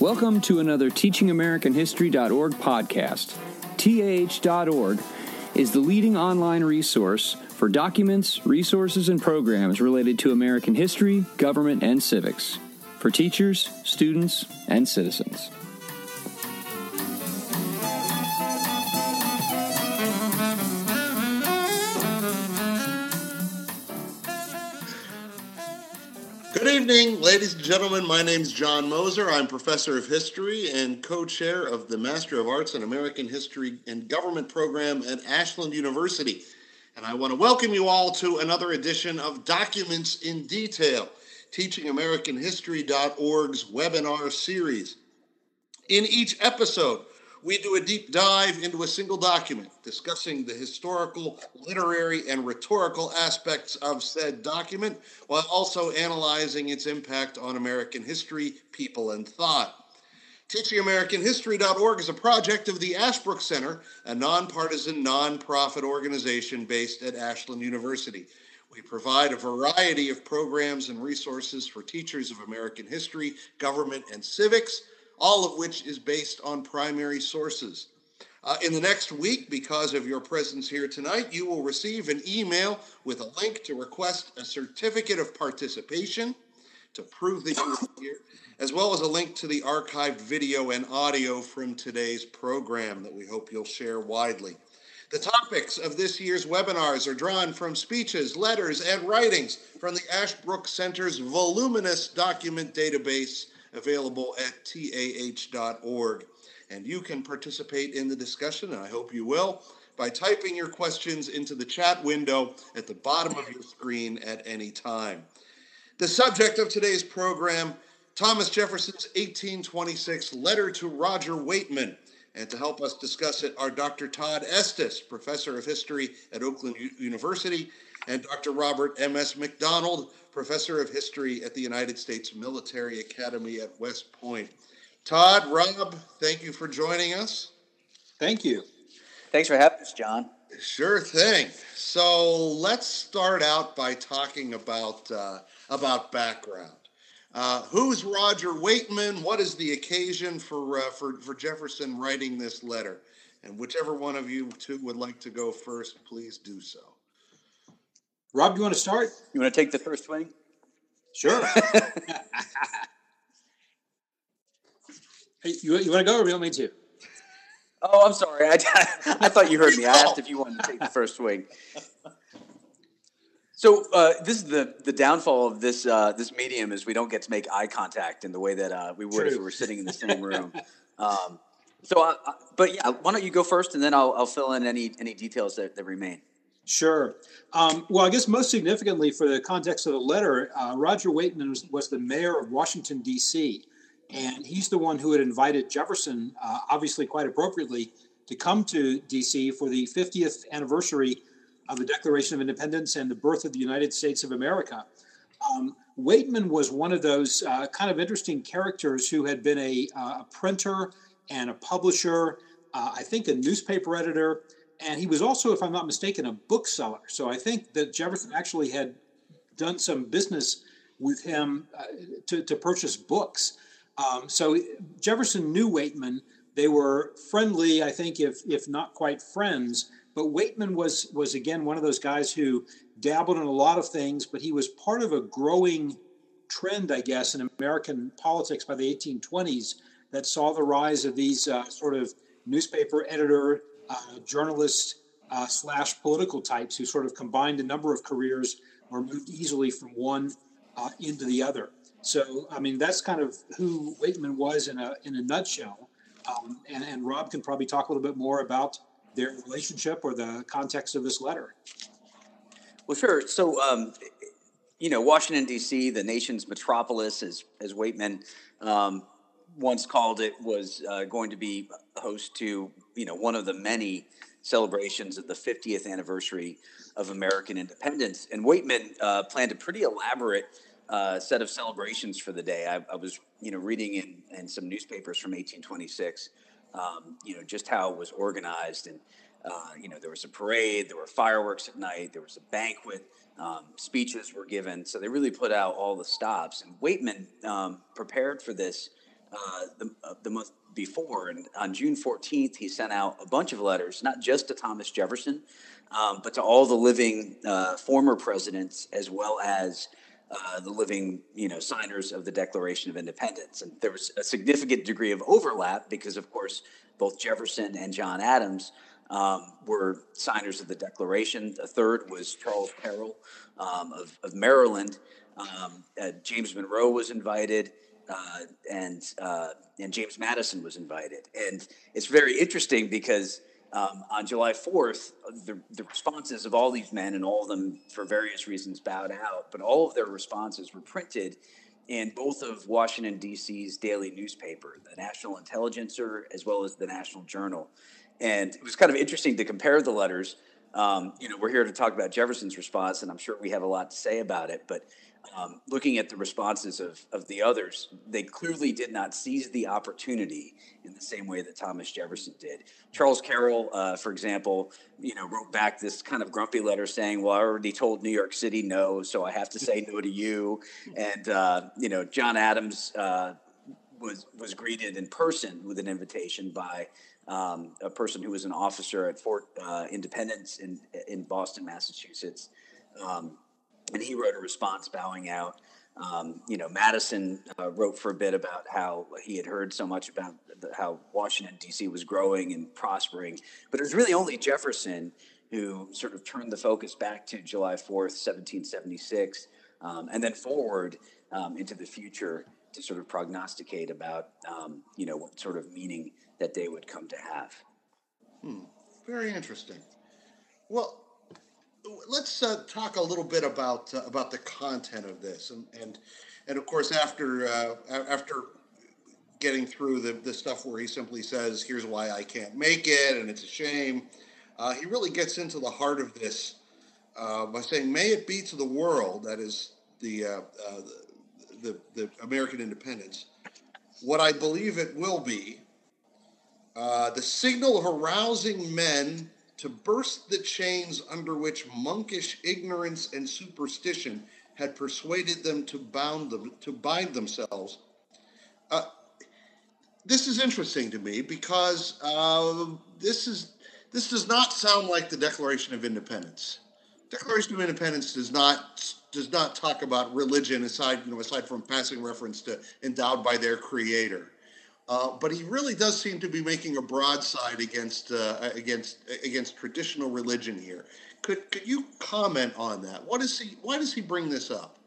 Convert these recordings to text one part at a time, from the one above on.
Welcome to another TeachingAmericanHistory.org podcast. TAH.org is the leading online resource for documents, resources, and programs related to American history, government, and civics for teachers, students, and citizens. Evening, ladies and gentlemen. My name is John Moser. I'm professor of history and co chair of the Master of Arts in American History and Government program at Ashland University. And I want to welcome you all to another edition of Documents in Detail, TeachingAmericanHistory.org's webinar series. In each episode, we do a deep dive into a single document, discussing the historical, literary, and rhetorical aspects of said document, while also analyzing its impact on American history, people, and thought. TeachingAmericanHistory.org is a project of the Ashbrook Center, a nonpartisan, nonprofit organization based at Ashland University. We provide a variety of programs and resources for teachers of American history, government, and civics all of which is based on primary sources. Uh, in the next week, because of your presence here tonight, you will receive an email with a link to request a certificate of participation to prove that you were here, as well as a link to the archived video and audio from today's program that we hope you'll share widely. The topics of this year's webinars are drawn from speeches, letters, and writings from the Ashbrook Center's voluminous document database available at tah.org. And you can participate in the discussion, and I hope you will, by typing your questions into the chat window at the bottom of your screen at any time. The subject of today's program Thomas Jefferson's 1826 letter to Roger Weightman. And to help us discuss it are Dr. Todd Estes, professor of history at Oakland U- University, and Dr. Robert M.S. McDonald, professor of history at the United States Military Academy at West Point. Todd, Rob, thank you for joining us. Thank you. Thanks for having us, John. Sure thing. So let's start out by talking about uh, about background. Uh, who's Roger Weightman? What is the occasion for, uh, for for Jefferson writing this letter? And whichever one of you two would like to go first, please do so. Rob, do you want to start? You want to take the first swing? Sure. hey, you, you want to go or me to? Oh, I'm sorry. I, I thought you heard me. I asked if you wanted to take the first swing. So uh, this is the the downfall of this uh, this medium is we don't get to make eye contact in the way that uh, we would True. if we were sitting in the same room. Um, so, I, I, but yeah, why don't you go first, and then I'll, I'll fill in any any details that, that remain. Sure. Um, well, I guess most significantly for the context of the letter, uh, Roger Weightman was, was, the mayor of Washington, D.C., and he's the one who had invited Jefferson, uh, obviously quite appropriately, to come to D.C. for the 50th anniversary of the Declaration of Independence and the birth of the United States of America. Um, Weightman was one of those uh, kind of interesting characters who had been a, uh, a printer and a publisher, uh, I think a newspaper editor and he was also, if I'm not mistaken, a bookseller. So I think that Jefferson actually had done some business with him uh, to, to purchase books. Um, so Jefferson knew Weightman. They were friendly, I think, if if not quite friends. But Weightman was was again one of those guys who dabbled in a lot of things, but he was part of a growing trend, I guess, in American politics by the 1820s that saw the rise of these uh, sort of newspaper editor journalists uh, slash political types who sort of combined a number of careers or moved easily from one uh, into the other. So, I mean, that's kind of who Weightman was in a in a nutshell. Um, and, and Rob can probably talk a little bit more about their relationship or the context of this letter. Well, sure. So, um, you know, Washington D.C., the nation's metropolis, as as Weightman um, once called it, was uh, going to be host to you know one of the many celebrations of the 50th anniversary of American independence. And Weightman uh, planned a pretty elaborate uh, set of celebrations for the day. I, I, was you know reading in, in some newspapers from 1826, um, you know just how it was organized and. Uh, you know, there was a parade, there were fireworks at night, there was a banquet, um, speeches were given. So they really put out all the stops. And Weightman um, prepared for this uh, the, uh, the month before. And on June 14th, he sent out a bunch of letters, not just to Thomas Jefferson, um, but to all the living uh, former presidents, as well as uh, the living, you know, signers of the Declaration of Independence. And there was a significant degree of overlap because, of course, both Jefferson and John Adams um, were signers of the Declaration. A third was Charles Carroll um, of, of, Maryland. Um, uh, James Monroe was invited. Uh, and uh, and James Madison was invited, and it's very interesting because um, on July 4th, the, the responses of all these men, and all of them for various reasons bowed out, but all of their responses were printed in both of Washington, D.C.'s daily newspaper, the National Intelligencer, as well as the National Journal. And it was kind of interesting to compare the letters. Um, you know, we're here to talk about Jefferson's response, and I'm sure we have a lot to say about it, but um, looking at the responses of, of the others, they clearly did not seize the opportunity in the same way that Thomas Jefferson did. Charles Carroll, uh, for example, you know, wrote back this kind of grumpy letter saying, "Well, I already told New York City no, so I have to say no to you." And uh, you know, John Adams uh, was was greeted in person with an invitation by um, a person who was an officer at Fort uh, Independence in in Boston, Massachusetts. Um, and he wrote a response bowing out. Um, you know, Madison uh, wrote for a bit about how he had heard so much about the, how Washington D.C. was growing and prospering, but it was really only Jefferson who sort of turned the focus back to July fourth, seventeen seventy six, um, and then forward um, into the future to sort of prognosticate about um, you know what sort of meaning that day would come to have. Hmm. Very interesting. Well, let's uh, talk a little bit about uh, about the content of this, and and and of course after uh, after getting through the the stuff where he simply says, "Here's why I can't make it," and it's a shame. Uh, he really gets into the heart of this uh, by saying, "May it be to the world that is the uh, the, the, the American independence what I believe it will be." the signal of arousing men to burst the chains under which monkish ignorance and superstition had persuaded them to bound them to bind themselves. Uh, this is interesting to me because uh, this is this does not sound like the Declaration of Independence. Declaration of Independence does not does not talk about religion aside you know aside from passing reference to endowed by their creator. Uh, but he really does seem to be making a broadside against uh, against against traditional religion here. Could could you comment on that? What is he? Why does he bring this up?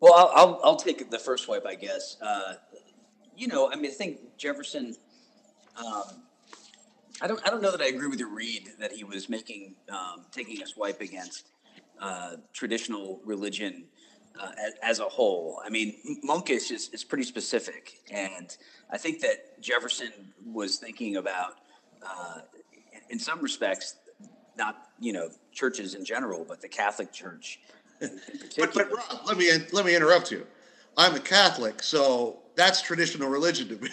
Well, I'll I'll, I'll take the first swipe, I guess. Uh, you know, I mean, I think Jefferson. Um, I don't I don't know that I agree with your read that he was making um, taking a swipe against uh, traditional religion uh, as, as, a whole. I mean, monkish is, is pretty specific. And I think that Jefferson was thinking about, uh, in, some respects, not, you know, churches in general, but the Catholic Church in, in particular. But, but Rob, let me, let me interrupt you. I'm a Catholic, so that's traditional religion to me.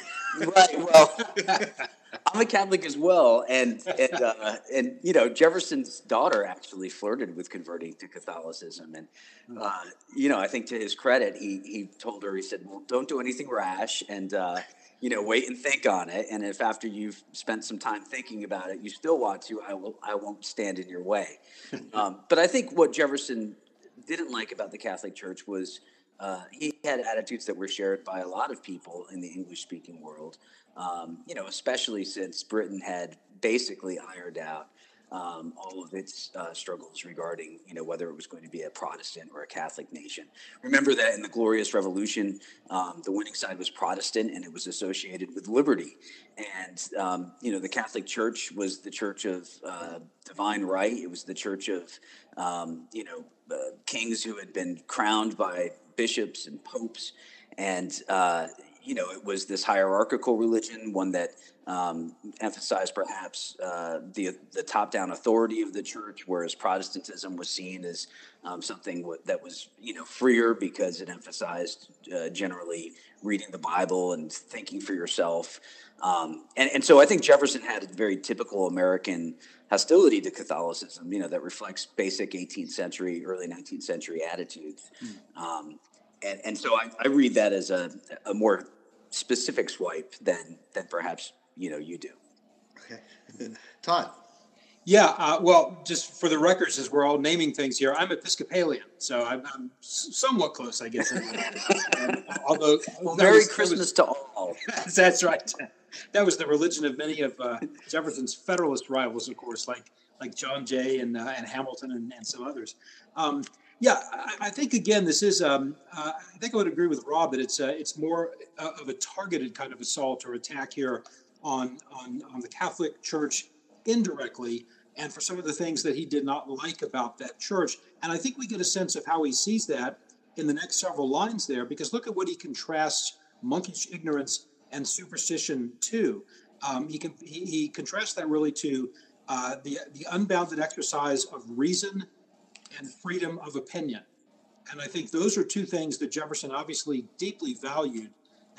right. Well, I'm a Catholic as well, and and uh, and you know Jefferson's daughter actually flirted with converting to Catholicism, and uh, you know I think to his credit, he he told her he said, "Well, don't do anything rash, and uh, you know wait and think on it, and if after you've spent some time thinking about it, you still want to, I will I won't stand in your way." um, but I think what Jefferson didn't like about the Catholic Church was. Uh, he had attitudes that were shared by a lot of people in the English speaking world um, you know, especially since Britain had basically ironed out um, all of its uh, struggles regarding, you know, whether it was going to be a Protestant or a Catholic nation. Remember that in the Glorious Revolution, um, the winning side was Protestant, and it was associated with liberty. And um, you know, the Catholic Church was the church of uh, divine right. It was the church of, um, you know, uh, kings who had been crowned by bishops and popes. And uh, you know, it was this hierarchical religion, one that um, emphasized perhaps uh, the the top down authority of the church, whereas Protestantism was seen as um, something w- that was you know freer because it emphasized uh, generally reading the Bible and thinking for yourself. Um, and, and so I think Jefferson had a very typical American hostility to Catholicism, you know, that reflects basic 18th century, early 19th century attitudes. Mm. Um, and, and so I, I read that as a, a more specific swipe than than perhaps you know you do. Okay, Todd. Yeah, uh, well, just for the records, as we're all naming things here, I'm Episcopalian, so I'm, I'm somewhat close, I guess. um, although, well, Merry was, Christmas was, to all. that's right. That was the religion of many of uh, Jefferson's Federalist rivals, of course, like like John Jay and uh, and Hamilton and, and some others. Um, yeah, I, think again, this is. Um, uh, I think I would agree with Rob that it's uh, it's more uh, of a targeted kind of assault or attack here on on on the Catholic Church indirectly, and for some of the things that he did not like about that church. And I think we get a sense of how he sees that in the next several lines there, because look at what he contrasts monkish ignorance and superstition to. Um, he can he, he contrasts that really to uh, the the unbounded exercise of reason and freedom of opinion. And I think those are two things that Jefferson obviously deeply valued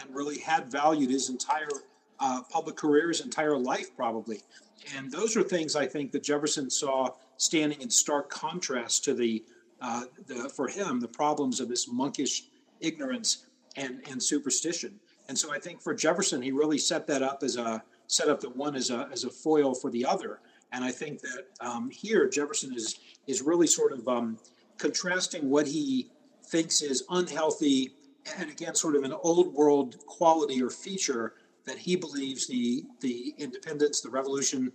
and really had valued his entire uh, public career, his entire life, probably. And those are things I think that Jefferson saw standing in stark contrast to the, uh, the for him, the problems of this monkish ignorance and, and superstition. And so I think for Jefferson, he really set that up as a set up the one as a as a foil for the other. And I think that um, here Jefferson is is really sort of um, contrasting what he thinks is unhealthy and again sort of an old world quality or feature that he believes the the independence, the revolution,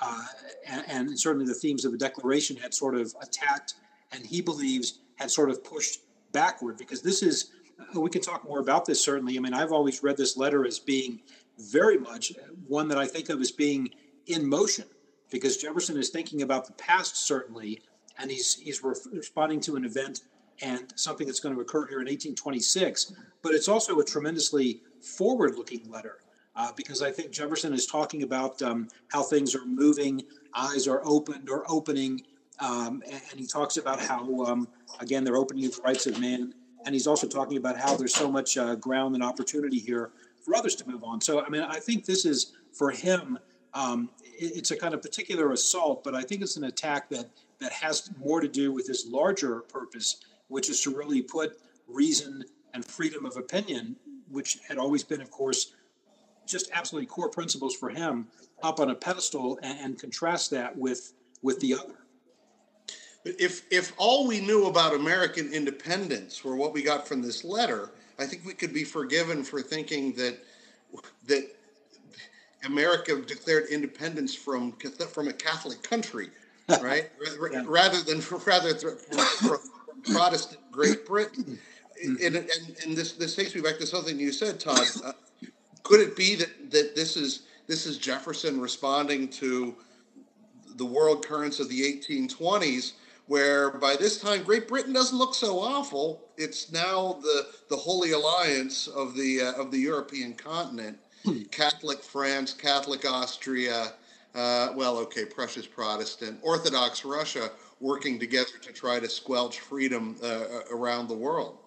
uh, and, and, certainly the themes of the Declaration had sort of attacked, and he believes had sort of pushed backward. Because this is, uh, we can talk more about this certainly. I mean, I've always read this letter as being very much one that I think of as being in motion because Jefferson is thinking about the past certainly, and he's he's responding to an event and something that's going to occur here in 1826. But it's also a tremendously forward-looking letter uh, because I think Jefferson is talking about um, how things are moving, eyes are opened or opening, um, and, and, he talks about how um, again they're opening the rights of man, and he's also talking about how there's so much uh, ground and opportunity here for others to move on. So I mean, I think this is for him um, it's a kind of particular assault, but I think it's an attack that that has more to do with his larger purpose, which is to really put reason and freedom of opinion, which had always been, of course, just absolutely core principles for him, up on a pedestal and, and contrast that with with the other. If if all we knew about American independence were what we got from this letter, I think we could be forgiven for thinking that that America declared independence from from a Catholic country, right? yeah. Rather than rather from, from Protestant Great Britain. Mm-hmm. And, and, and, this this takes me back to something you said, Todd. Uh, could it be that, that this is this is Jefferson responding to the world currents of the 1820s, where by this time Great Britain doesn't look so awful. It's now the the Holy Alliance of the uh, of the European continent, Catholic France, Catholic Austria, uh, well, okay, Prussia's Protestant, Orthodox Russia working together to try to squelch freedom uh, around the world.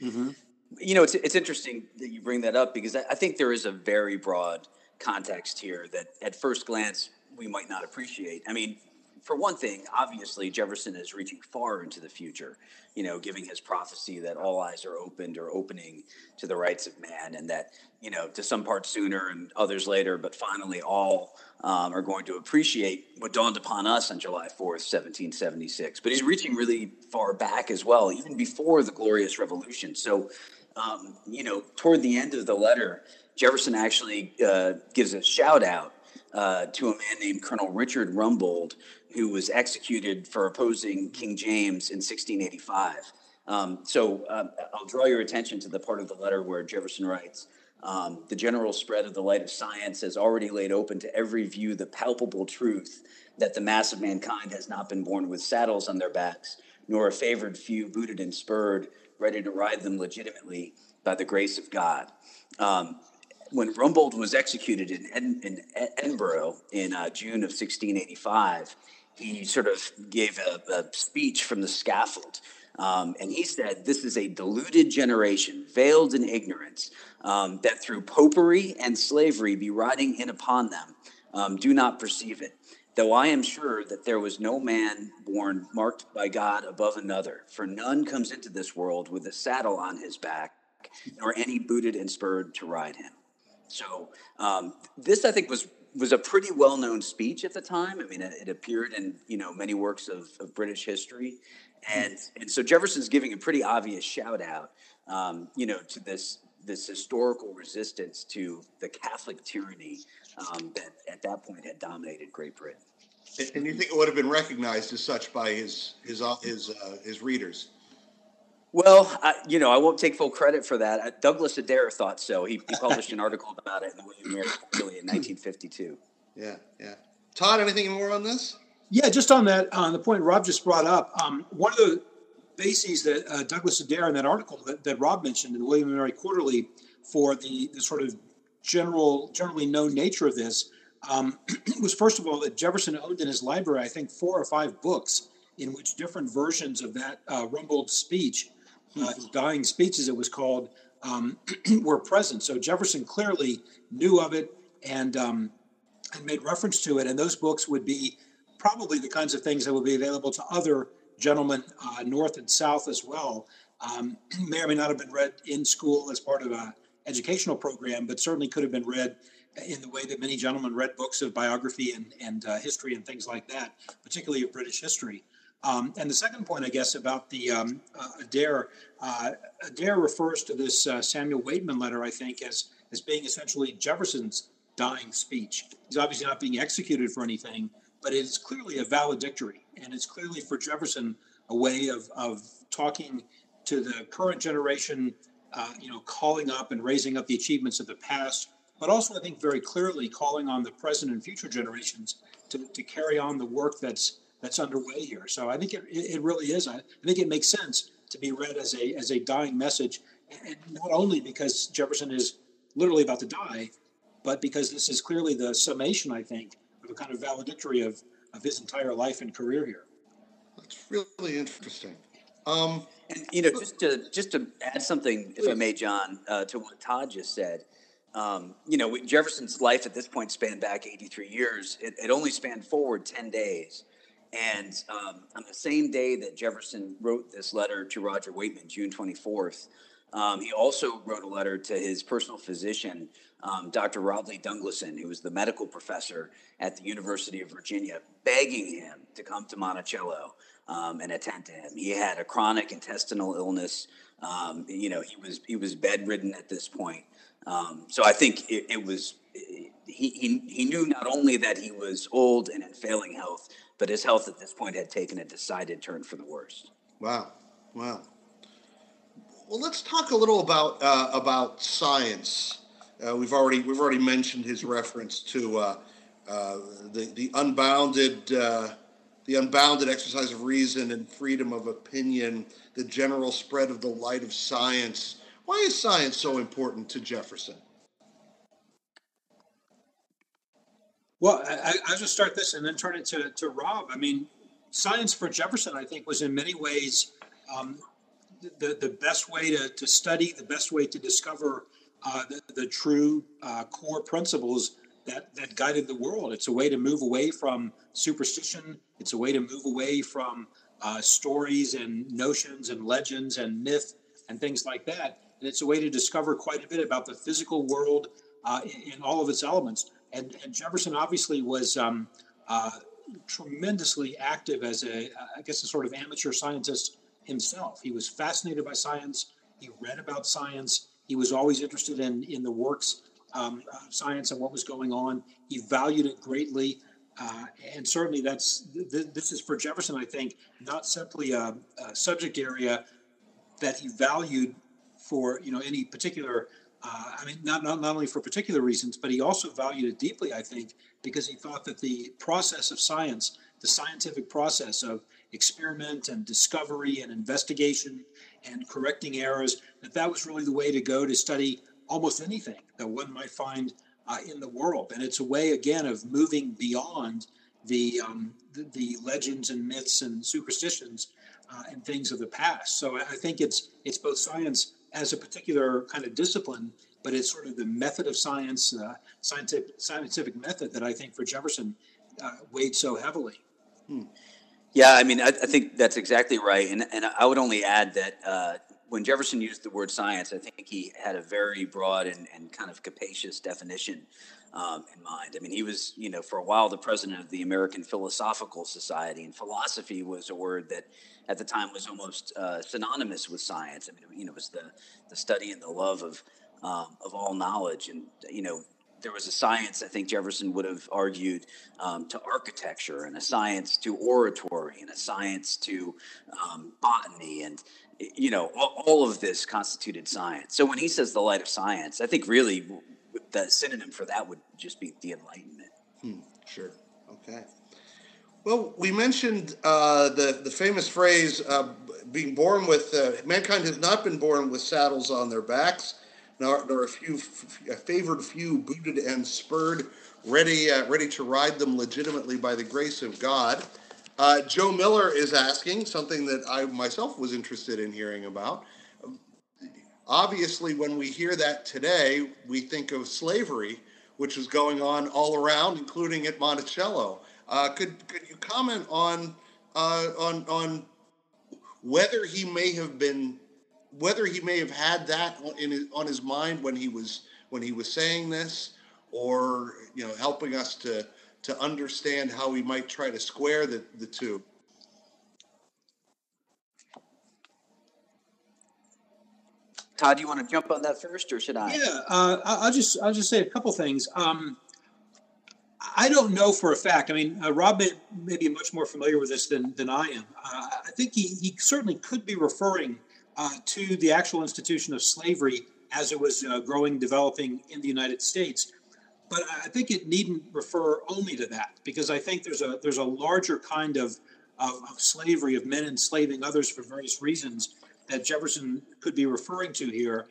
Mm-hmm. You know, it's, it's interesting that you bring that up because I think there is a very broad context here that at first glance we might not appreciate. I mean, for one thing, obviously Jefferson is reaching far into the future, you know, giving his prophecy that all eyes are opened or opening to the rights of man, and that, you know, to some parts sooner and others later, but finally all um, are going to appreciate what dawned upon us on July 4th, 1776. But he's reaching really far back as well, even before the Glorious Revolution. So, um, you know, toward the end of the letter, Jefferson actually uh, gives a shout out uh, to a man named Colonel Richard Rumbold, who was executed for opposing King James in 1685. Um, so uh, I'll draw your attention to the part of the letter where Jefferson writes um, The general spread of the light of science has already laid open to every view the palpable truth that the mass of mankind has not been born with saddles on their backs, nor a favored few booted and spurred, ready to ride them legitimately, by the grace of God. Um, when Rumbold was executed in, Ed, in Edinburgh in uh, June of 1685, he sort of gave a, a speech from the scaffold. Um, and he said, This is a deluded generation, veiled in ignorance, um, that through popery and slavery be riding in upon them, um, do not perceive it. Though I am sure that there was no man born marked by God above another, for none comes into this world with a saddle on his back, nor any booted and spurred to ride him. So um, this, I think, was was a pretty well known speech at the time. I mean, it, it, appeared in you know many works of, of British history, and and so Jefferson's giving a pretty obvious shout out, um, you know, to this this historical resistance to the Catholic tyranny um, that at that point had dominated Great Britain. And you think it would have been recognized as such by his his his uh, his readers? Well, I, you know, I won't take full credit for that. Uh, Douglas Adair thought so. He, he published an article about it in the William Mary Quarterly in 1952. Yeah, yeah. Todd, anything more on this? Yeah, just on that, on the point Rob just brought up, um, one of the bases that uh, Douglas Adair in that article that, that, Rob mentioned in the William Mary Quarterly for the, the sort of general, generally known nature of this um, was first of all that Jefferson owned in his library, I think, four or five books in which different versions of that uh, Rumbold speech uh, dying speech, as it was called, um, were present. So Jefferson clearly knew of it and um, and made reference to it. And those books would be probably the kinds of things that would be available to other gentlemen uh, north and south as well. Um, may or may not have been read in school as part of a educational program, but certainly could have been read in the way that many gentlemen read books of biography and, and uh, history and things like that, particularly of British history. Um, and the second point, I guess, about the um, uh, Adair, uh, Adair refers to this uh, Samuel Weightman letter, I think, as, as being essentially Jefferson's dying speech. He's obviously not being executed for anything, but it's clearly a valedictory. And it's clearly for Jefferson a way of, of talking to the current generation, uh, you know, calling up and raising up the achievements of the past, but also, I think, very clearly calling on the present and future generations to, to carry on the work that's that's underway here. So I think it, it really is. I, I think it makes sense to be read as a as a dying message, and not only because Jefferson is literally about to die, but because this is clearly the summation, I think, of a kind of valedictory of, of his entire life and career here. That's really interesting. Um, and you know, just to just to add something, if I may, John, uh, to what Todd just said. Um, you know, Jefferson's life at this point spanned back 83 years. It, it only spanned forward 10 days. And um, on the same day that Jefferson wrote this letter to Roger Weightman, June 24th, um, he also wrote a letter to his personal physician, um, Dr. Robley Dunglison, who was the medical professor at the University of Virginia, begging him to come to Monticello um, and attend to him. He had a chronic intestinal illness. Um, you know, he was he was bedridden at this point. Um, so I think it, it was he, he he knew not only that he was old and in failing health, but his health at this point had taken a decided turn for the worst. Wow, wow. Well, let's talk a little about uh, about science. Uh, we've already we've already mentioned his reference to uh, uh the the unbounded uh, the unbounded exercise of reason and freedom of opinion, the general spread of the light of science. Why is science so important to Jefferson? Well, I, will just start this and then turn it to, to Rob. I mean, science for Jefferson, I think, was in many ways um, the, the best way to, to study, the best way to discover uh, the, the true uh, core principles that, that guided the world. It's a way to move away from superstition, it's a way to move away from uh, stories and notions and legends and myth and things like that. And it's a way to discover quite a bit about the physical world uh, in all of its elements and, and Jefferson obviously was um, uh, tremendously active as a, I guess, a sort of amateur scientist himself. He was fascinated by science. He read about science. He was always interested in in the works um, of science and what was going on. He valued it greatly. Uh, and certainly, that's th- this is for Jefferson. I think not simply a, a subject area that he valued for you know any particular uh, I mean, not, not, not only for particular reasons, but he also valued it deeply, I think, because he thought that the process of science, the scientific process of experiment and discovery and investigation and correcting errors, that that was really the way to go to study almost anything that one might find uh, in the world. And it's a way, again, of moving beyond the, um, the, the, legends and myths and superstitions uh, and things of the past. So I think it's, it's both science as a particular kind of discipline, but it's sort of the method of science, uh, scientific, scientific method that I think for Jefferson uh, weighed so heavily. Hmm. Yeah, I mean, I, I, think that's exactly right, and and I would only add that uh, when Jefferson used the word science, I think he had a very broad and, and kind of capacious definition um, in mind. I mean, he was, you know, for a while the president of the American Philosophical Society, and philosophy was a word that at the time was almost uh, synonymous with science. I mean, you know, it was the the study and the love of um, of all knowledge, and you know, there was a science, I think Jefferson would have argued, um, to architecture and a science to oratory and a science to um, botany. And, you know, all, all, of this constituted science. So when he says the light of science, I think really the synonym for that would just be the Enlightenment. Hmm, sure. Okay. Well, we mentioned uh, the, the famous phrase uh, being born with, uh, mankind has not been born with saddles on their backs nor, nor a few a favored few booted and spurred, ready uh, ready to ride them legitimately by the grace of God. Uh, Joe Miller is asking something that I myself was interested in hearing about. Obviously, when we hear that today, we think of slavery, which is going on all around, including at Monticello. Uh, could could you comment on uh, on on whether he may have been whether he may have had that in his, on his mind when he was when he was saying this, or you know, helping us to to understand how we might try to square the, the two. Todd, do you want to jump on that first, or should I? Yeah, uh, I'll just I'll just say a couple things. Um, I don't know for a fact. I mean, uh, Rob may, may, be much more familiar with this than, than I am. Uh, I think he, he certainly could be referring uh, to the actual institution of slavery as it was uh, growing, developing in the United States. But I think it needn't refer only to that because I think there's a there's a larger kind of, of, of slavery of men enslaving others for various reasons that Jefferson could be referring to here.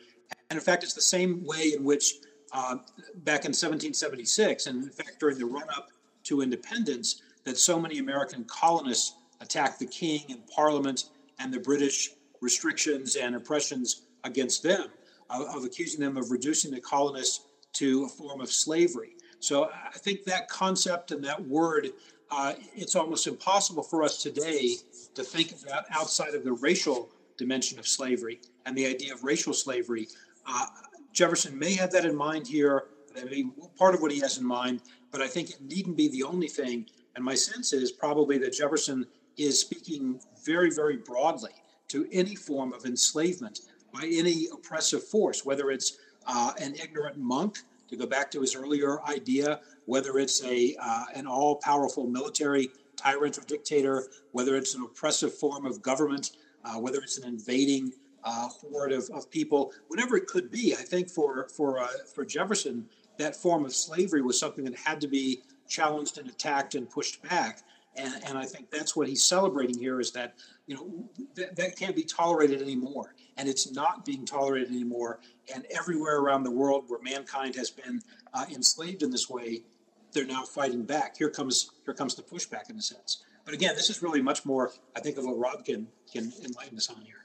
And in fact, it's the same way in which uh, back in 1776, and in fact during the run-up to independence, that so many American colonists attacked the king and Parliament and the British restrictions and oppressions against them, of, of accusing them of reducing the colonists to a form of slavery. So I think that concept and that word, uh, it's almost impossible for us today to think that outside of the racial dimension of slavery and the idea of racial slavery. Uh, Jefferson may have that in mind here. That may be part of what he has in mind, but I think it needn't be the only thing. And my sense is probably that Jefferson is speaking very, very broadly to any form of enslavement by any oppressive force, whether it's uh, an ignorant monk, to go back to his earlier idea, whether it's a uh, an all-powerful military tyrant or dictator, whether it's an oppressive form of government, uh, whether it's an invading uh, horde of, of people, whatever it could be. I think for for uh, for Jefferson, that form of slavery was something that had to be challenged and attacked and pushed back. And, and I think that's what he's celebrating here is that, you know, th- that can't be tolerated anymore. And it's not being tolerated anymore. And everywhere around the world where mankind has been uh, enslaved in this way, they're now fighting back. Here comes here comes the pushback in a sense. But again, this is really much more, I think, of what Rob can, can enlighten us on here.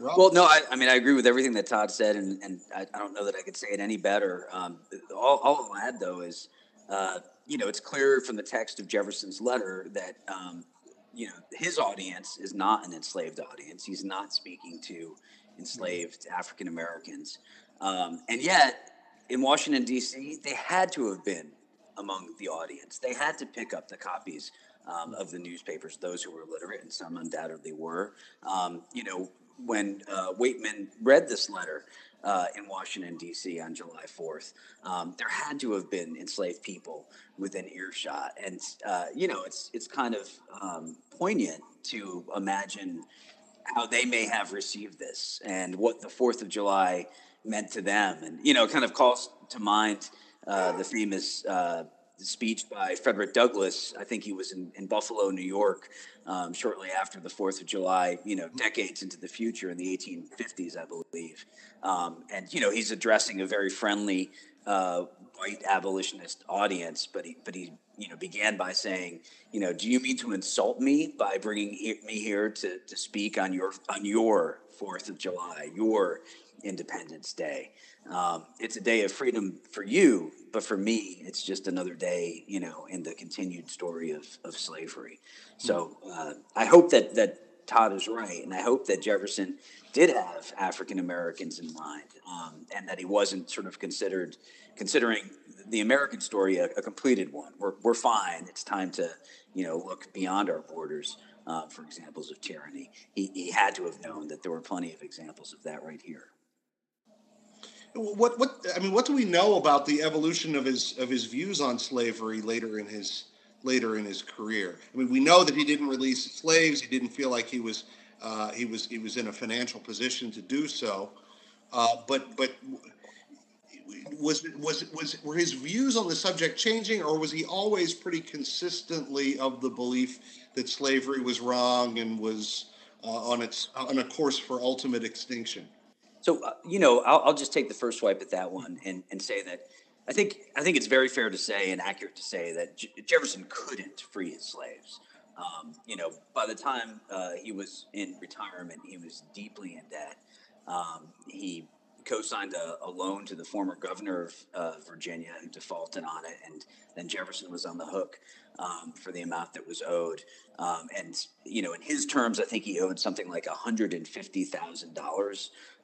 Well, no, I, I, mean, I agree with everything that Todd said, and, and I, I, don't know that I could say it any better. Um, all, all, I'll add, though, is uh, you know, it's clear from the text of Jefferson's letter that, um, you know, his audience is not an enslaved audience. He's not speaking to enslaved African Americans. Um, and yet, in Washington, D.C., they had to have been among the audience. They had to pick up the copies um, of the newspapers, those who were literate, and some undoubtedly were. Um, you know, when uh, Weightman read this letter, uh, in Washington, D.C. on July 4th. Um, there had to have been enslaved people within earshot. And, uh, you know, it's, it's kind of um, poignant to imagine how they may have received this and what the 4th of July meant to them. And, you know, it kind of calls to mind uh, the famous uh, speech by Frederick Douglass. I think he was in, in Buffalo, New York, um, shortly after the Fourth of July. You know, decades into the future in the 1850s, I believe. Um, and you know, he's addressing a very friendly uh, white abolitionist audience, but he but he you know began by saying, you know, do you mean to insult me by bringing me here to to speak on your on your Fourth of July, your Independence Day? Um, it's a day of freedom for you, but for me, it's just another day, you know, in the continued story of, of slavery. So uh, I hope that that Todd is right, and I hope that Jefferson did have African Americans in mind, um, and that he wasn't sort of considered considering the American story a, a, completed one. We're we're fine. It's time to you know look beyond our borders uh, for examples of tyranny. He he had to have known that there were plenty of examples of that right here. What what I mean, what do we know about the evolution of his of his views on slavery later in his later in his career? I mean, we know that he didn't release slaves. He didn't feel like he was uh, he was he was in a financial position to do so. Uh, but but was was was were his views on the subject changing, or was he always pretty consistently of the belief that slavery was wrong and was uh, on its on a course for ultimate extinction? So uh, you know, I'll, I'll, just take the first swipe at that one and, and say that I think I think it's very fair to say and accurate to say that J- Jefferson couldn't free his slaves. Um, you know, by the time uh, he was in retirement, he was deeply in debt. Um, he co-signed a, a, loan to the former governor of uh, Virginia who defaulted on it, and then Jefferson was on the hook um, for the amount that was owed. Um, and you know, in his terms, I think he owed something like hundred and fifty thousand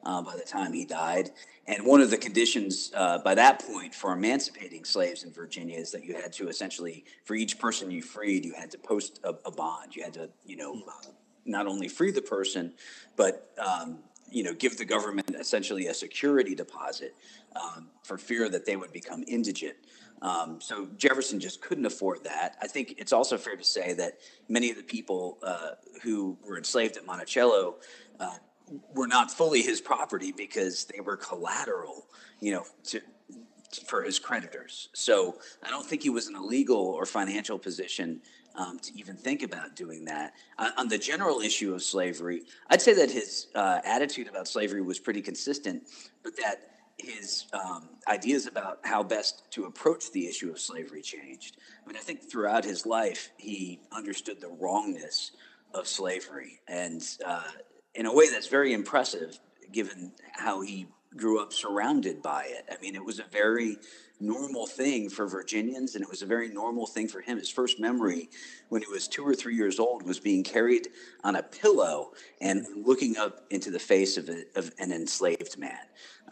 uh, by the time he died. And one of the conditions uh, by that point for emancipating slaves in Virginia is that you had to essentially, for each person you freed, you had to post a, a bond. You had to, you know. Uh, not only free the person, but um, you know, give the government essentially a security deposit um, for fear that they would become indigent. Um, so Jefferson just couldn't afford that. I think it's also fair to say that many of the people uh, who were enslaved at Monticello uh, were not fully his property because they were collateral, you know, to, for his creditors. So I don't think he was in a legal or financial position um, to even think about doing that. Uh, on the general issue of slavery, I'd say that his uh, attitude about slavery was pretty consistent, but that his um, ideas about how best to approach the issue of slavery changed. I mean, I think throughout his life, he understood the wrongness of slavery, and uh, in a way that's very impressive, given how he grew up surrounded by it. I mean, it was a very normal thing for Virginians, and it was a very normal thing for him. His first memory when he was two or three years old was being carried on a pillow and looking up into the face of, a, of an enslaved man.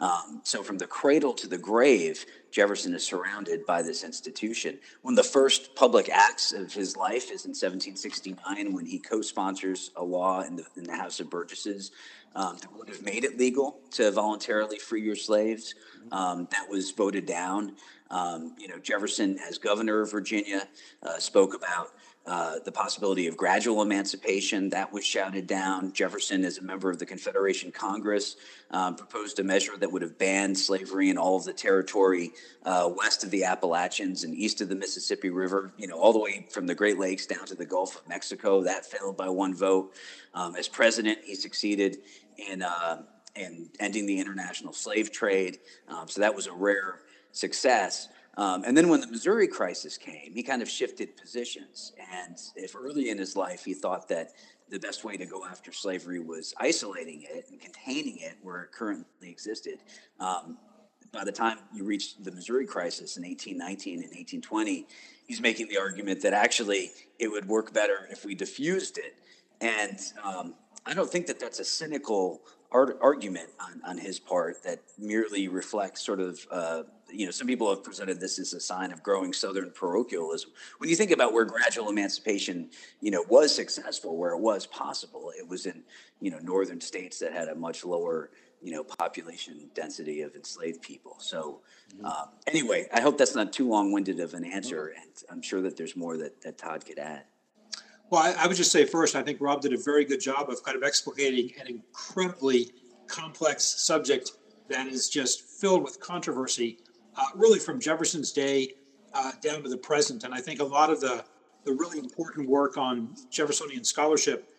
Um, so, from the cradle to the grave, Jefferson is surrounded by this institution. One of the first public acts of his life is in 1769 when he co sponsors a law in the, in the House of Burgesses um, that would have made it legal to voluntarily free your slaves. Um, that was voted down. Um, you know, Jefferson, as governor of Virginia, uh, spoke about uh, the possibility of gradual emancipation. That was shouted down. Jefferson, as a member of the Confederation Congress, um, proposed a measure that would have banned slavery in all of the territory uh, west of the Appalachians and east of the Mississippi River, you know, all the way from the Great Lakes down to the Gulf of Mexico. That failed by one vote. Um, as president, he succeeded in, uh, in ending the international slave trade. Um, so that was a rare success. Um, and then when the Missouri crisis came, he kind of shifted positions. And if early in his life he thought that the best way to go after slavery was isolating it and containing it where it currently existed, um, by the time you reach the Missouri crisis in 1819 and 1820, he's making the argument that actually it would work better if we diffused it. And um, I don't think that that's a cynical argument on, on his part that merely reflects sort of, uh, you know, some people have presented this as a sign of growing Southern parochialism. When you think about where gradual emancipation, you know, was successful, where it was possible, it was in, you know, northern states that had a much lower, you know, population density of enslaved people. So, mm-hmm. um, anyway, I hope that's not too long-winded of an answer, and I'm sure that there's more that, that Todd could add. Well, I, I, would just say first, I think Rob did a very good job of kind of explicating an incredibly complex subject that is just filled with controversy, uh, really from Jefferson's day uh, down to the present. And I think a lot of the, the really important work on Jeffersonian scholarship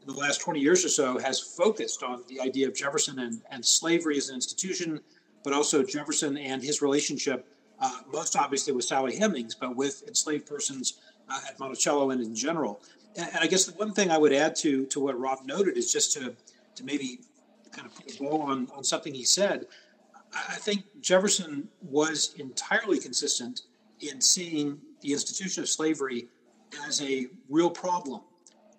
in the last 20 years or so has focused on the idea of Jefferson and, and slavery as an institution, but also Jefferson and his relationship, uh, most obviously with Sally Hemings, but with enslaved persons uh, at Monticello and in general. And, and, I guess the one thing I would add to, to what Rob noted is just to, to maybe kind of put a bow on, on something he said. I think Jefferson was entirely consistent in seeing the institution of slavery as a real problem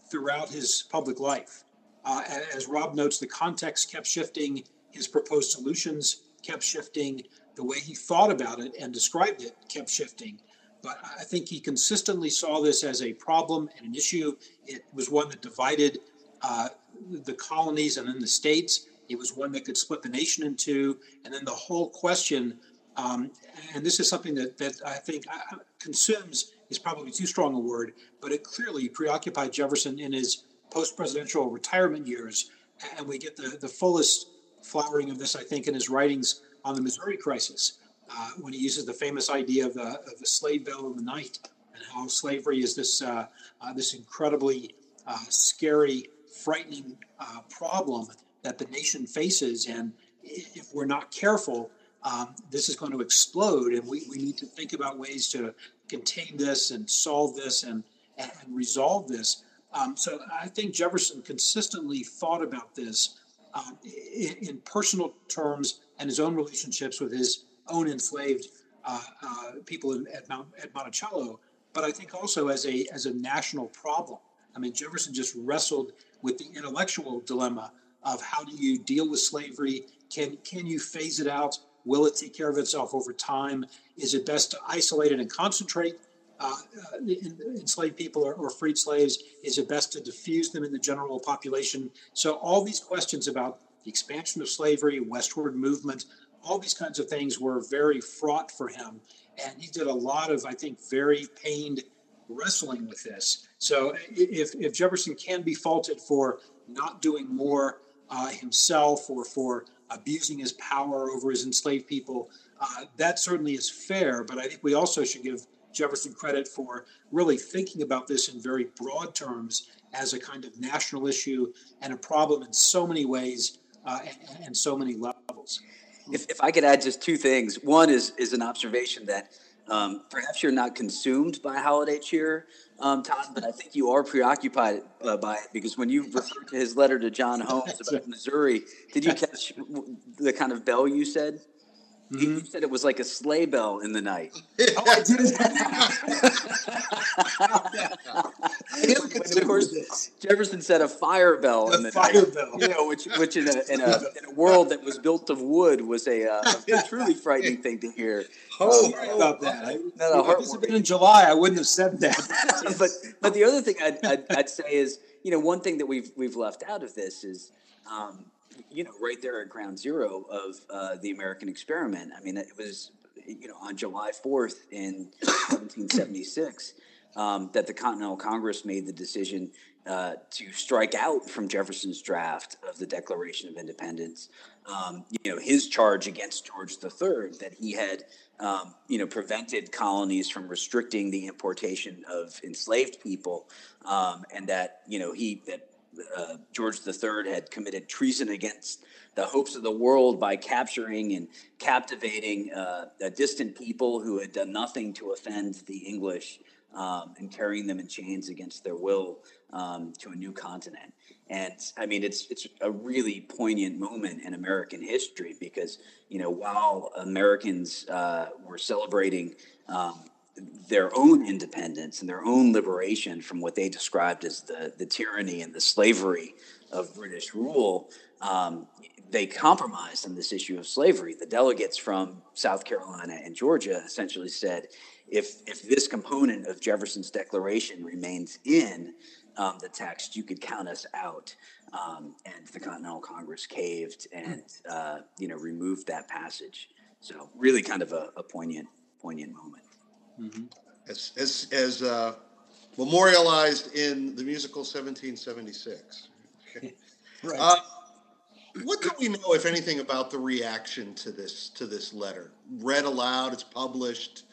throughout his public life. Uh, as Rob notes, the context kept shifting, his proposed solutions kept shifting, the way he thought about it and described it kept shifting. But I think he consistently saw this as a problem and an issue. It was one that divided uh, the colonies and then the states. It was one that could split the nation in two. And then the whole question, um, and this is something that, that I think uh, consumes is probably too strong a word, but it clearly preoccupied Jefferson in his post presidential retirement years. And we get the, the fullest flowering of this, I think, in his writings on the Missouri crisis, uh, when he uses the famous idea of the, of the slave bell in the night and how slavery is this, uh, uh this incredibly uh, scary, frightening problem that the nation faces. And if we're not careful, um, this is going to explode, and we, we need to think about ways to contain this and solve this and, and resolve this. Um, so I think Jefferson consistently thought about this um, in, in, personal terms and his own relationships with his own enslaved uh, uh, people in, at, Mount, at Monticello, but I think also as a as a national problem. I mean, Jefferson just wrestled with the intellectual dilemma of how do you deal with slavery? Can can you phase it out? Will it take care of itself over time? Is it best to isolate it and concentrate uh, uh enslaved people or, or, freed slaves? Is it best to diffuse them in the general population? So, all these questions about the expansion of slavery, westward movement, all these kinds of things were very fraught for him. And he did a lot of, I think, very pained wrestling with this. So, if, if Jefferson can be faulted for not doing more uh, himself or for abusing his power over his enslaved people. Uh, that certainly is fair, but I think we also should give Jefferson credit for really thinking about this in very broad terms as a kind of national issue and a problem in so many ways uh, and, and, so many levels. If, if I could add just two things, one is is an observation that um, perhaps you're not consumed by holiday cheer, um, Todd, but I think you are preoccupied uh, by it because when you referred to his letter to John Holmes about Missouri, did you catch the kind of bell you said? Mm-hmm. You said it was like a sleigh bell in the night. oh, I did. of course, Jefferson said a fire bell a in the fire night. bell. You know, which, which in, a, in, a, in a world that was built of wood was a, uh, a truly frightening thing to hear. Oh, sorry about that. I, if this had been in July, I wouldn't have said that. but but the other thing I'd, I'd, I'd, say is, you know, one thing that we've we've left out of this is. Um, you know, right there at ground zero of uh, the American experiment. I mean, it was, you know, on July 4th in 1776 um, that the Continental Congress made the decision uh, to strike out from Jefferson's draft of the Declaration of Independence. Um, you know, his charge against George III that he had, um, you know, prevented colonies from restricting the importation of enslaved people, um, and that you know he that uh, George III had committed treason against the hopes of the world by capturing and captivating uh, distant people who had done nothing to offend the English um, and carrying them in chains against their will um, to a new continent. And I mean, it's it's a really poignant moment in American history because you know while Americans uh, were celebrating um, their own independence and their own liberation from what they described as the, the tyranny and the slavery of British rule, um, they compromised on this issue of slavery. The delegates from South Carolina and Georgia essentially said, if, if this component of Jefferson's declaration remains in um, the text, you could count us out. Um, and the Continental Congress caved and uh, you know removed that passage. So really, kind of a, a poignant poignant moment mm-hmm. as as, as uh, memorialized in the musical 1776. Okay. right. Uh, what do we know, if anything, about the reaction to this to this letter? Read aloud, it's published.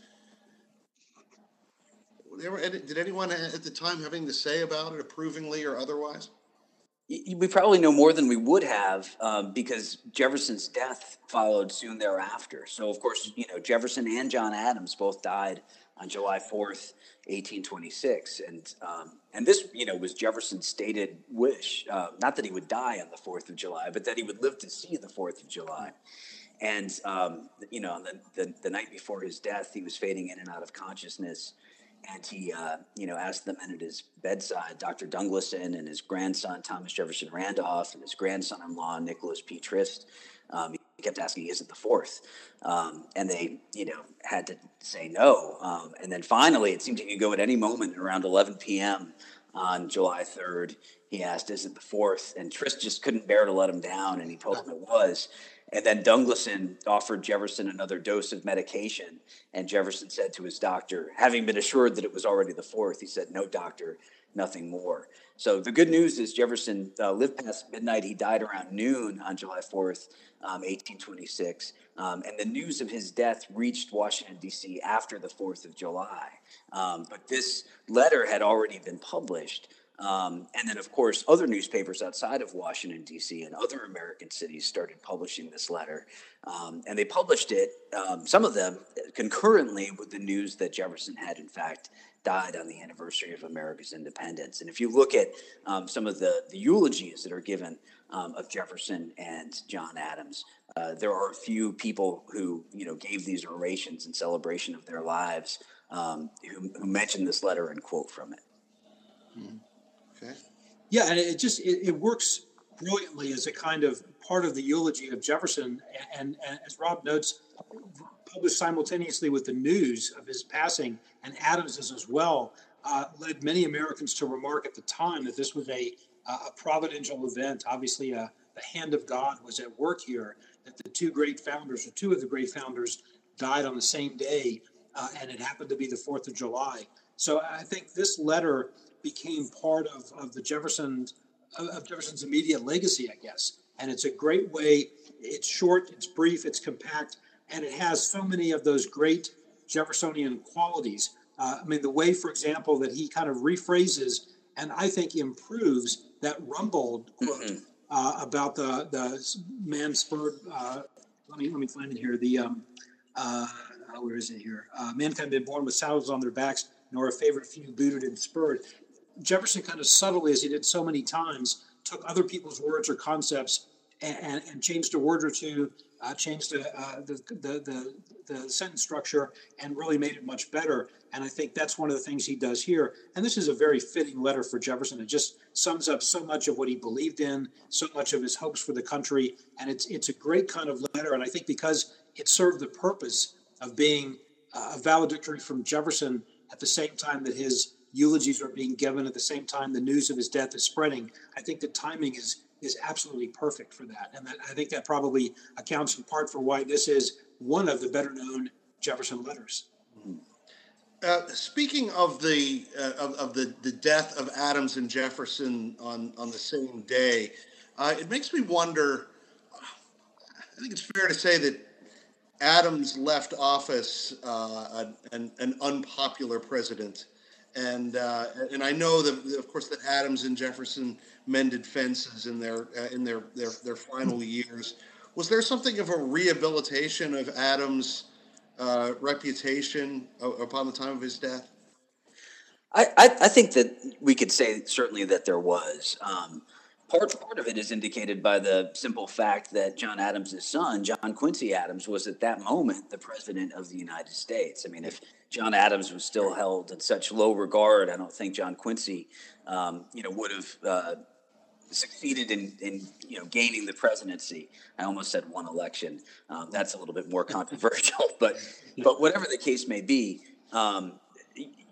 Did anyone at the time having to say about it, approvingly or otherwise? We probably know more than we would have um, because Jefferson's death followed soon thereafter. So, of course, you know Jefferson and John Adams both died on July fourth, eighteen twenty-six, and um, and this, you know, was Jefferson's stated wish. Uh, not that he would die on the Fourth of July, but that he would live to see the Fourth of July. And um, you know, the, the, the night before his death, he was fading in and out of consciousness and he, uh, you know, asked the men at his bedside, Dr. Dunglison and his grandson Thomas Jefferson Randolph and his grandson-in-law Nicholas P. Trist. Um, he kept asking, "Is it the fourth? Um, and they, you know, had to say no. Um, and then finally, it seemed he could go at any moment around 11 p.m. on July 3rd. He asked, "Is it the fourth? And Trist just couldn't bear to let him down, and he told him it was. And then Dunglison offered Jefferson another dose of medication. And Jefferson said to his doctor, having been assured that it was already the fourth, he said, No, doctor, nothing more. So the good news is Jefferson uh, lived past midnight. He died around noon on July 4th, um, 1826. Um, and the news of his death reached Washington, D.C. after the 4th of July. Um, but this letter had already been published. Um, and then, of course, other newspapers outside of Washington, D.C., and other American cities started publishing this letter. Um, and they published it, um, some of them concurrently with the news that Jefferson had, in fact, died on the anniversary of America's independence. And if you look at um, some of the, the, eulogies that are given um, of Jefferson and John Adams, uh, there are a few people who, you know, gave these orations in celebration of their lives um, who, who mentioned this letter and quote from it. Mm-hmm. Okay. Yeah, and it just it, it, works brilliantly as a kind of part of the eulogy of Jefferson, and, and as Rob notes, published simultaneously with the news of his passing, and Adams's as well, uh, led many Americans to remark at the time that this was a, a providential event. Obviously, uh, the hand of God was at work here. That the two great founders, or two of the great founders, died on the same day, uh, and it happened to be the Fourth of July. So I think this letter became part of, of the Jefferson's of Jefferson's immediate legacy, I guess. And it's a great way. It's short, it's brief, it's compact, and it has so many of those great Jeffersonian qualities. Uh, I mean, the way, for example, that he kind of rephrases and I think improves that Rumbold quote mm-hmm. uh, about the the man spurred. Uh, let me let me find it here. The um, uh, where is it here? Uh, mankind been born with saddles on their backs, nor a favorite few booted and spurred. Jefferson kind of subtly, as he did so many times, took other people's words or concepts and, and, and changed a word or two, uh, changed the, uh, the, the, the, the, sentence structure, and really made it much better. And I think that's one of the things he does here. And this is a very fitting letter for Jefferson. It just sums up so much of what he believed in, so much of his hopes for the country. And it's, it's a great kind of letter. And I think because it served the purpose of being a valedictory from Jefferson at the same time that his eulogies are being given at the same time the news of his death is spreading. I think the timing is is absolutely perfect for that, and that, I think that probably accounts in part for why this is one of the better known Jefferson letters. Uh, speaking of the uh, of, of, the, the death of Adams and Jefferson on, on the same day, uh, it makes me wonder. I think it's fair to say that Adams left office uh, an, an unpopular president and uh, and I know that of course that Adams and Jefferson mended fences in their uh, in their, their their final years. Was there something of a rehabilitation of Adams' uh, reputation upon the time of his death? I, I, I, think that we could say certainly that there was. Um, part part of it is indicated by the simple fact that John Adams' son, John Quincy Adams, was at that moment the president of the United States. I mean, if John Adams was still held in such low regard, I don't think John Quincy, um, you know, would have uh, succeeded in, in, you know, gaining the presidency. I almost said one election. Um, that's a little bit more controversial, but but whatever the case may be. Um,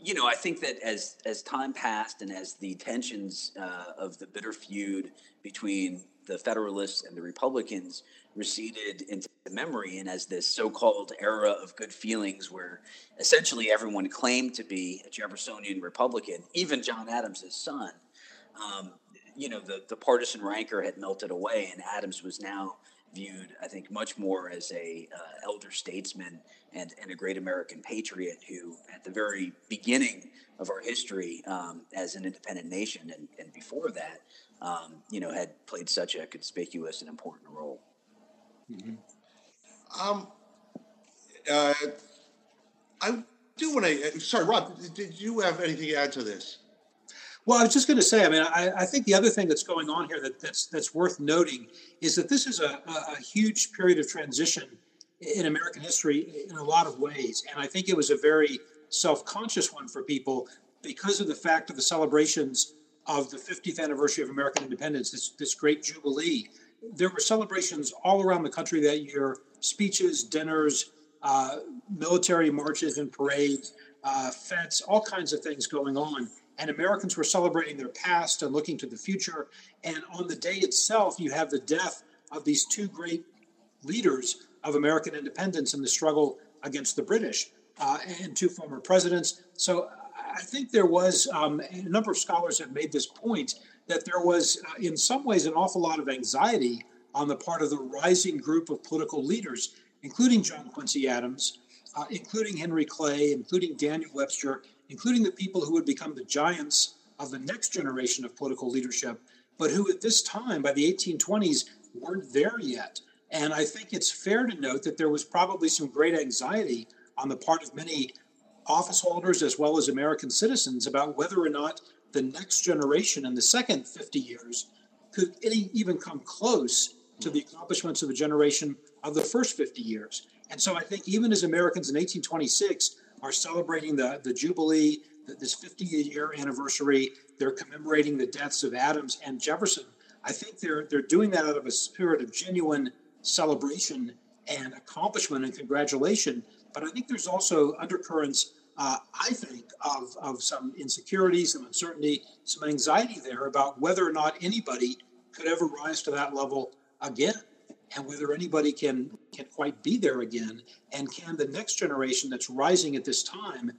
you know, I think that as as time passed and as the tensions uh, of the bitter feud between the Federalists and the Republicans receded into memory, and as this so-called era of good feelings, where essentially everyone claimed to be a Jeffersonian Republican, even John Adams' son, um, you know, the the partisan rancor had melted away, and Adams was now viewed, I think, much more as a uh, elder statesman and, and a great American patriot who, at the very beginning of our history um, as an independent nation and, and before that, um, you know, had played such a conspicuous and important role. Mm-hmm. Um, uh, I do want to. Sorry, Rob. Did you have anything to add to this? Well, I was just going to say. I mean, I, I, think the other thing that's going on here that, that's that's worth noting is that this is a, a, huge period of transition in American history in a lot of ways, and I think it was a very self-conscious one for people because of the fact of the celebrations of the 50th anniversary of American independence, this this great jubilee. There were celebrations all around the country that year, speeches, dinners, uh, military marches and parades, uh, fetes, all kinds of things going on. And Americans were celebrating their past and looking to the future. And on the day itself, you have the death of these two great leaders of American independence and the struggle against the British uh, and two former presidents. So I think there was, um, a number of scholars have made this point, that there was, uh, in some ways, an awful lot of anxiety on the part of the rising group of political leaders including John Quincy Adams, uh, including Henry Clay, including Daniel Webster, including the people who would become the giants of the next generation of political leadership, but who at this time, by the 1820s, weren't there yet. And I think it's fair to note that there was probably some great anxiety on the part of many office holders as well as American citizens about whether or not the next generation in the second 50 years could any, even come close to the accomplishments of the generation of the first 50 years. And so I think even as Americans in 1826 are celebrating the, the Jubilee, this 50 year anniversary, they're commemorating the deaths of Adams and Jefferson. I think they're, they're doing that out of a spirit of genuine celebration and accomplishment and congratulation. But I think there's also undercurrents, uh, I think, of, of some insecurity, some uncertainty, some anxiety there about whether or not anybody could ever rise to that level again and whether anybody can can quite be there again and can the next generation that's rising at this time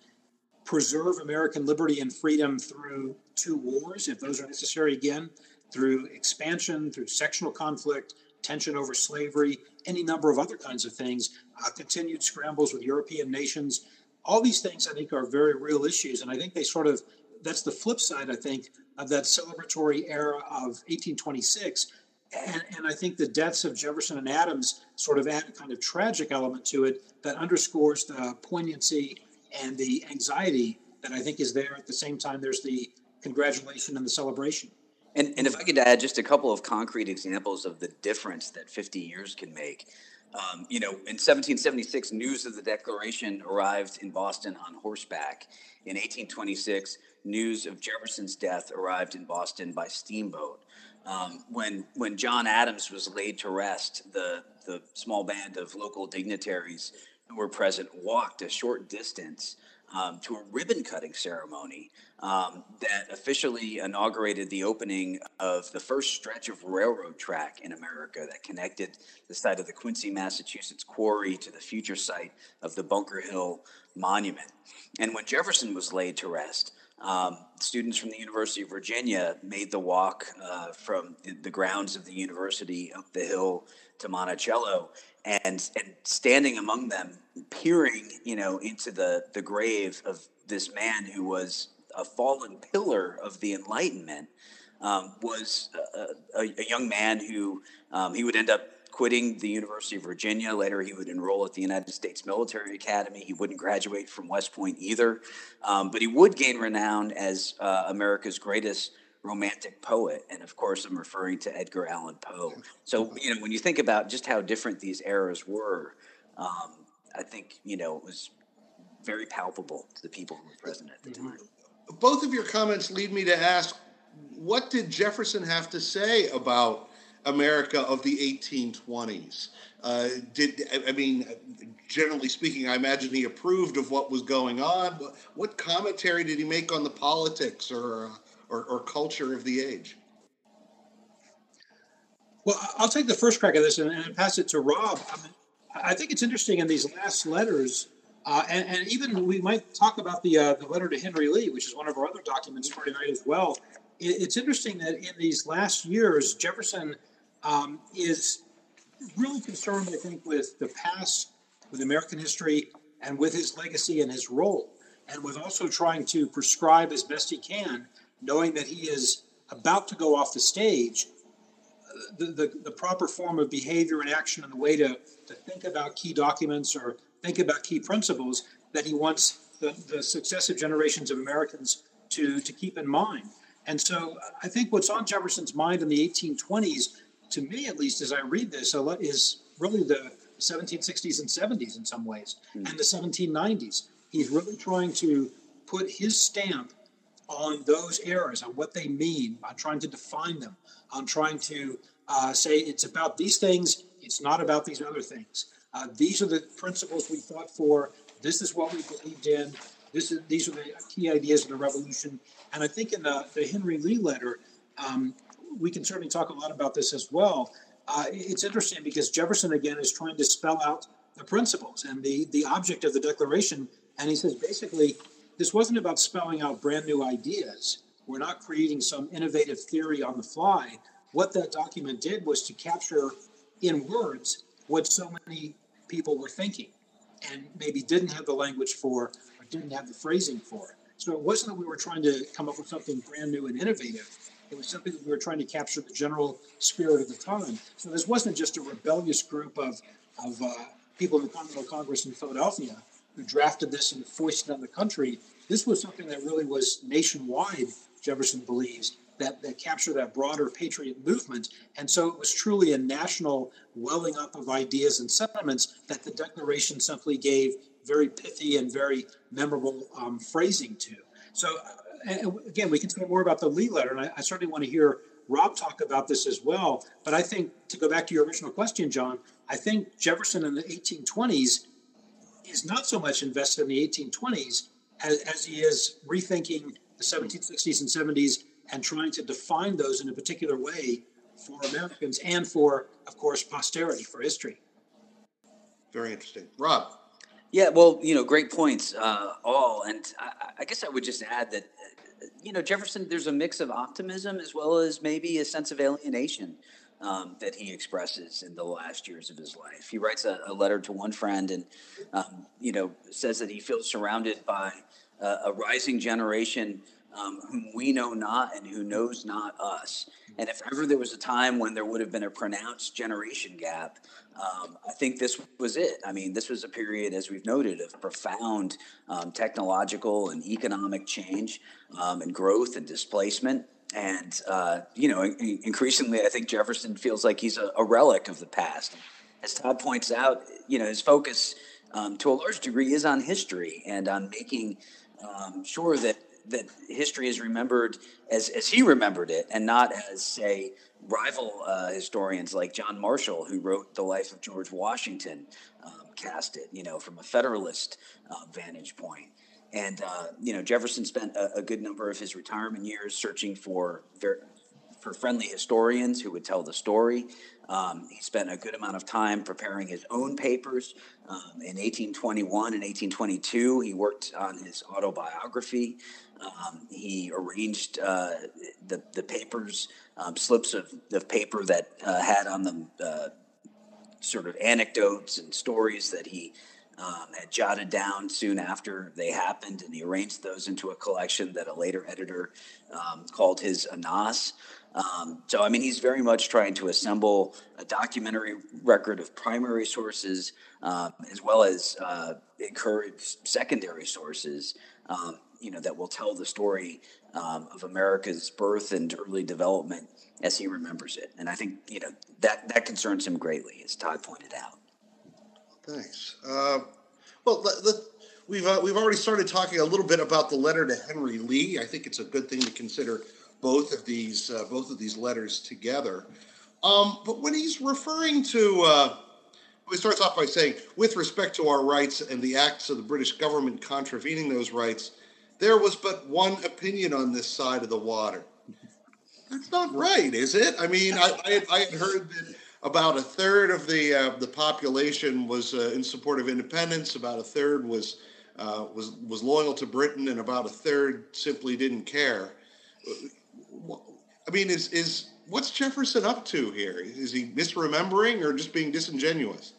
preserve american liberty and freedom through two wars if those are necessary again through expansion through sectional conflict tension over slavery any number of other kinds of things uh, continued scrambles with european nations. All these things i think are very real issues and i think they sort of that's the flip side i think of that celebratory era of 1826 and, and, I think the deaths of Jefferson and Adams sort of add a kind of tragic element to it that underscores the poignancy and the anxiety that I think is there. At the same time, there's the congratulation and the celebration. And, and if I could add just a couple of concrete examples of the difference that 50 years can make. Um, you know, in 1776, news of the Declaration arrived in Boston on horseback. In 1826, news of Jefferson's death arrived in Boston by steamboat. Um, when when John Adams was laid to rest, the the small band of local dignitaries who were present walked a short distance um, to a ribbon cutting ceremony um, that officially inaugurated the opening of the first stretch of railroad track in America that connected the site of the Quincy, Massachusetts quarry to the future site of the Bunker Hill Monument. And when Jefferson was laid to rest, um, students from the University of Virginia made the walk uh, from the grounds of the university up the hill to Monticello, and and standing among them, peering, you know, into the the grave of this man who was a fallen pillar of the Enlightenment, um, was a, a, a, young man who um, he would end up quitting the University of Virginia. Later, he would enroll at the United States Military Academy. He wouldn't graduate from West Point either, um, but he would gain renown as uh, America's greatest romantic poet. And of course, I'm referring to Edgar Allan Poe. So, you know, when you think about just how different these eras were, um, I think, you know, it was very palpable to the people who were present at the mm-hmm. time. Both of your comments lead me to ask what did Jefferson have to say about America of the 1820s. Uh, did I mean, generally speaking, I imagine he approved of what was going on. What, commentary did he make on the politics or, or, or culture of the age? Well, I'll take the first crack at this and, and pass it to Rob. I, mean, I, think it's interesting in these last letters, uh, and, and, even we might talk about the uh, the letter to Henry Lee, which is one of our other documents for tonight as well. It, it's interesting that in these last years, Jefferson um, is really concerned, I think, with the past, with American history, and with his legacy and his role, and with also trying to prescribe as best he can, knowing that he is about to go off the stage, the, the, the proper form of behavior and action and the way to, to think about key documents or think about key principles that he wants the, the successive generations of Americans to, to keep in mind. And so I think what's on Jefferson's mind in the 1820s, to me at least, as I read this, is really the 1760s and 70s in some ways, mm. and the 1790s. He's really trying to put his stamp on those eras, on what they mean, on trying to define them, on trying to uh, say it's about these things, it's not about these other things. Uh, these are the principles we fought for. This is what we believed in. This is, these are the key ideas of the revolution. And I think in the, the Henry Lee letter, um, we can certainly talk a lot about this as well. Uh, it's interesting because Jefferson, again, is trying to spell out the principles and the, the object of the Declaration. And he says basically, this wasn't about spelling out brand new ideas. We're not creating some innovative theory on the fly. What that document did was to capture in words what so many people were thinking and maybe didn't have the language for or didn't have the phrasing for. So it wasn't that we were trying to come up with something brand new and innovative. It was something that we were trying to capture the general spirit of the time. So this wasn't just a rebellious group of, of uh, people in the Continental Congress in Philadelphia who drafted this and foisted on the country. This was something that really was nationwide, Jefferson believes, that, that captured that broader patriot movement. And so it was truly a national welling up of ideas and sentiments that the Declaration simply gave very pithy and very memorable um, phrasing to. So, uh, again, we can say more about the Lee letter, and I, I certainly want to hear Rob talk about this as well. But I think, to go back to your original question, John, I think Jefferson in the 1820s is not so much invested in the 1820s as, as he is rethinking the 1760s and 70s and trying to define those in a particular way for Americans and for, of course, posterity, for history. Very interesting. Rob. Yeah, well, you know, great points, uh, all. And I, I, guess I would just add that, you know, Jefferson, there's a mix of optimism as well as maybe a sense of alienation um, that he expresses in the last years of his life. He writes a, a letter to one friend and, um, you know, says that he feels surrounded by uh, a rising generation um, whom we know not and who knows not us. And if ever there was a time when there would have been a pronounced generation gap, um, I think this was it. I mean, this was a period, as we've noted, of profound um, technological and economic change um, and growth and displacement. And, uh, you know, increasingly, I think Jefferson feels like he's a, a, relic of the past. As Todd points out, you know, his focus um, to a large degree is on history and on making um, sure that that history is remembered as, as he remembered it and not as, say, rival uh, historians like John Marshall, who wrote The Life of George Washington, um, cast it, you know, from a Federalist uh, vantage point. And, uh, you know, Jefferson spent a, a, good number of his retirement years searching for, ver- for friendly historians who would tell the story. Um, he spent a good amount of time preparing his own papers. Um, in 1821 and 1822, he worked on his autobiography. Um, he arranged uh, the the papers, um, slips of, of paper that uh, had on them uh, sort of anecdotes and stories that he um, had jotted down soon after they happened, and he arranged those into a collection that a later editor um, called his Anas. Um, so, I mean, he's very much trying to assemble a documentary record of primary sources um, as well as uh, encourage secondary sources um, you know, that will tell the story um, of America's birth and early development as he remembers it. And I think, you know, that, that concerns him greatly, as Todd pointed out. Thanks. Uh, well, we've, uh, we've already started talking a little bit about the letter to Henry Lee. I think it's a good thing to consider both of these, uh, both of these letters together. Um, but when he's referring to, uh, he starts off by saying, with respect to our rights and the acts of the British government contravening those rights, there was but one opinion on this side of the water. That's not right, is it? I mean, I, I, had, I had heard that about a third of the uh, the population was uh, in support of independence. About a third was uh, was was loyal to Britain, and about a third simply didn't care. I mean, is is what's Jefferson up to here? Is he misremembering or just being disingenuous?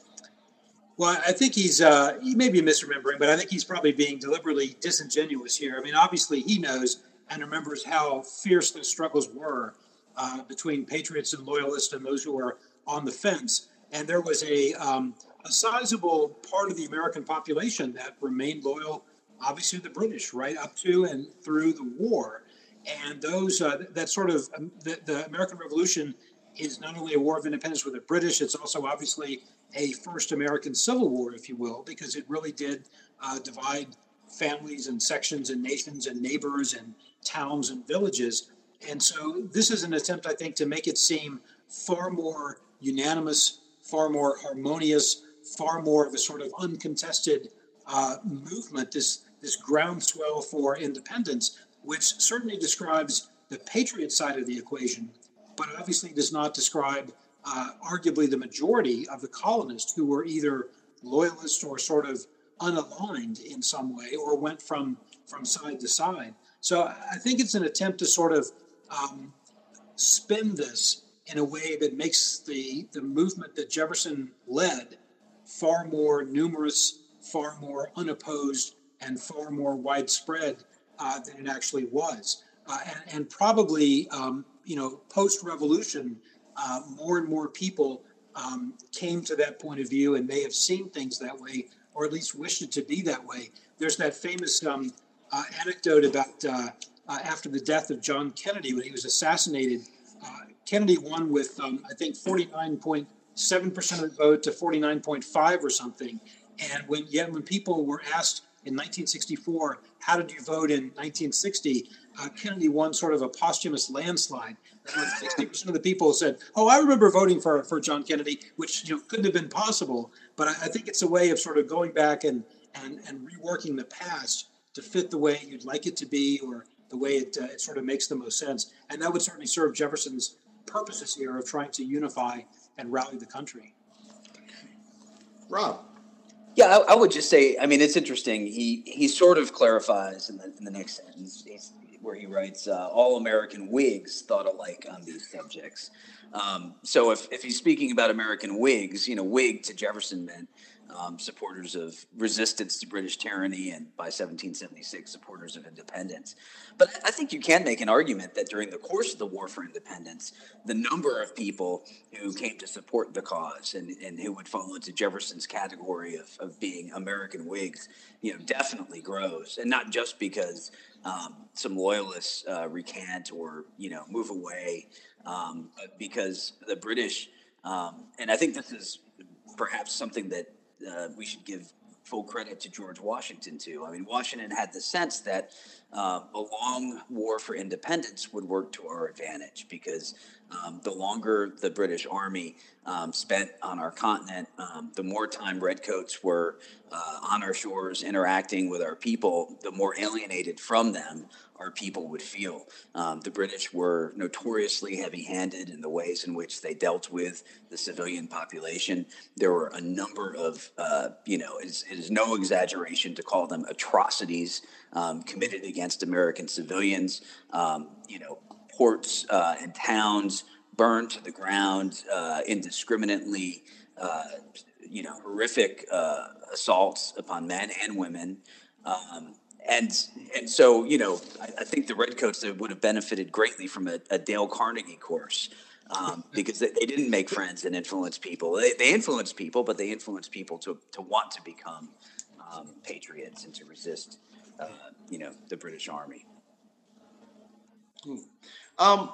Well, I think he's uh, he may be misremembering, but I think he's probably being deliberately disingenuous here. I mean, obviously he knows and remembers how fierce the struggles were uh, between patriots and loyalists and those who were on the fence. And there was a um, a sizable part of the American population that remained loyal, obviously, to the British right up to and through the war. And those uh, that sort of um, the, the American Revolution is not only a war of independence with the British, it's also obviously a first American Civil War, if you will, because it really did uh, divide families and sections and nations and neighbors and towns and villages. And so this is an attempt, I think, to make it seem far more unanimous, far more harmonious, far more of a sort of uncontested uh, movement, this, this groundswell for independence, which certainly describes the patriot side of the equation, but obviously does not describe uh, arguably the majority of the colonists who were either loyalists or sort of unaligned in some way or went from from side to side. So I think it's an attempt to sort of um, spin this in a way that makes the the movement that Jefferson led far more numerous, far more unopposed, and far more widespread uh, than it actually was. Uh, and, and, probably, um, you know, post revolution, uh, more and more people um, came to that point of view and may have seen things that way, or at least wished it to be that way. There's that famous um, uh, anecdote about uh, uh, after the death of John Kennedy when he was assassinated. Kennedy won with, um, I think, 49.7% of the vote to 49.5 or something. And when yet when people were asked in 1964, how did you vote in 1960? Uh, Kennedy won sort of a posthumous landslide. 60% of the people said, "Oh, I remember voting for for John Kennedy," which you know couldn't have been possible. But I, I think it's a way of sort of going back and and and reworking the past to fit the way you'd like it to be, or the way it, uh, it sort of makes the most sense. And that would certainly serve Jefferson's purposes here of trying to unify and rally the country. Rob. Yeah, I, I, would just say, I mean, it's interesting. He he sort of clarifies in the, in the next sentence where he writes, uh, "All American Whigs thought alike on these subjects." Um, so if, if he's speaking about American Whigs, you know, Whig to Jefferson meant um, supporters of resistance to British tyranny, and by 1776, supporters of independence. But I think you can make an argument that during the course of the War for Independence, the number of people who came to support the cause and, and who would fall into Jefferson's category of, of being American Whigs, you know, definitely grows, and not just because um, some loyalists uh, recant or you know move away, um, because the British. Um, and I think this is perhaps something that uh, we should give full credit to George Washington too. I mean, Washington had the sense that uh, a long war for independence would work to our advantage because um, the longer the British Army um, spent on our continent, um, the more time redcoats were uh, on our shores interacting with our people, the more alienated from them our people would feel. Um, the British were notoriously heavy handed in the ways in which they dealt with the civilian population. There were a number of, uh, you know, it is, it is, no exaggeration to call them atrocities um, committed against American civilians. Um, you know, ports uh, and towns burned to the ground uh, indiscriminately. Uh, you know, horrific uh, assaults upon men and women. Um, and and so you know, I, I, think the redcoats would have benefited greatly from a, a Dale Carnegie course um, because they, they, didn't make friends and influence people. They, they influenced people, but they influenced people to to want to become um, patriots and to resist, uh, you know, the British Army. Hmm. Um,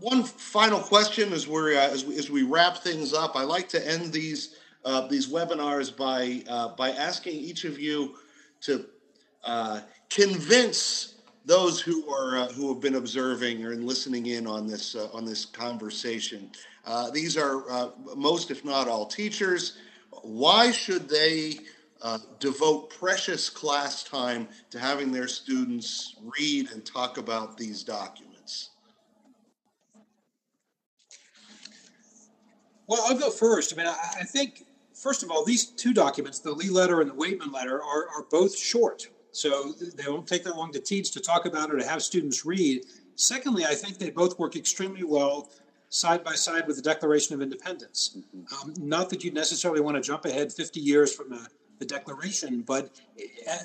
one final question as, we're, uh, as, we, as we wrap things up. I like to end these uh, these webinars by uh, by asking each of you to uh, convince those who are uh, who have been observing or listening in on this uh, on this conversation. these are most, if not all, teachers. Why should they devote precious class time to having their students read and talk about these documents? Well, I'll go first. I mean, I, I, think, first of all, these two documents, the Lee letter and the Weightman letter, are, are both short. So they won't take that long to teach, to talk about, or to have students read. Secondly, I think they both work extremely well side by side with the Declaration of Independence. Um, not that you necessarily want to jump ahead 50 years from the, the Declaration, but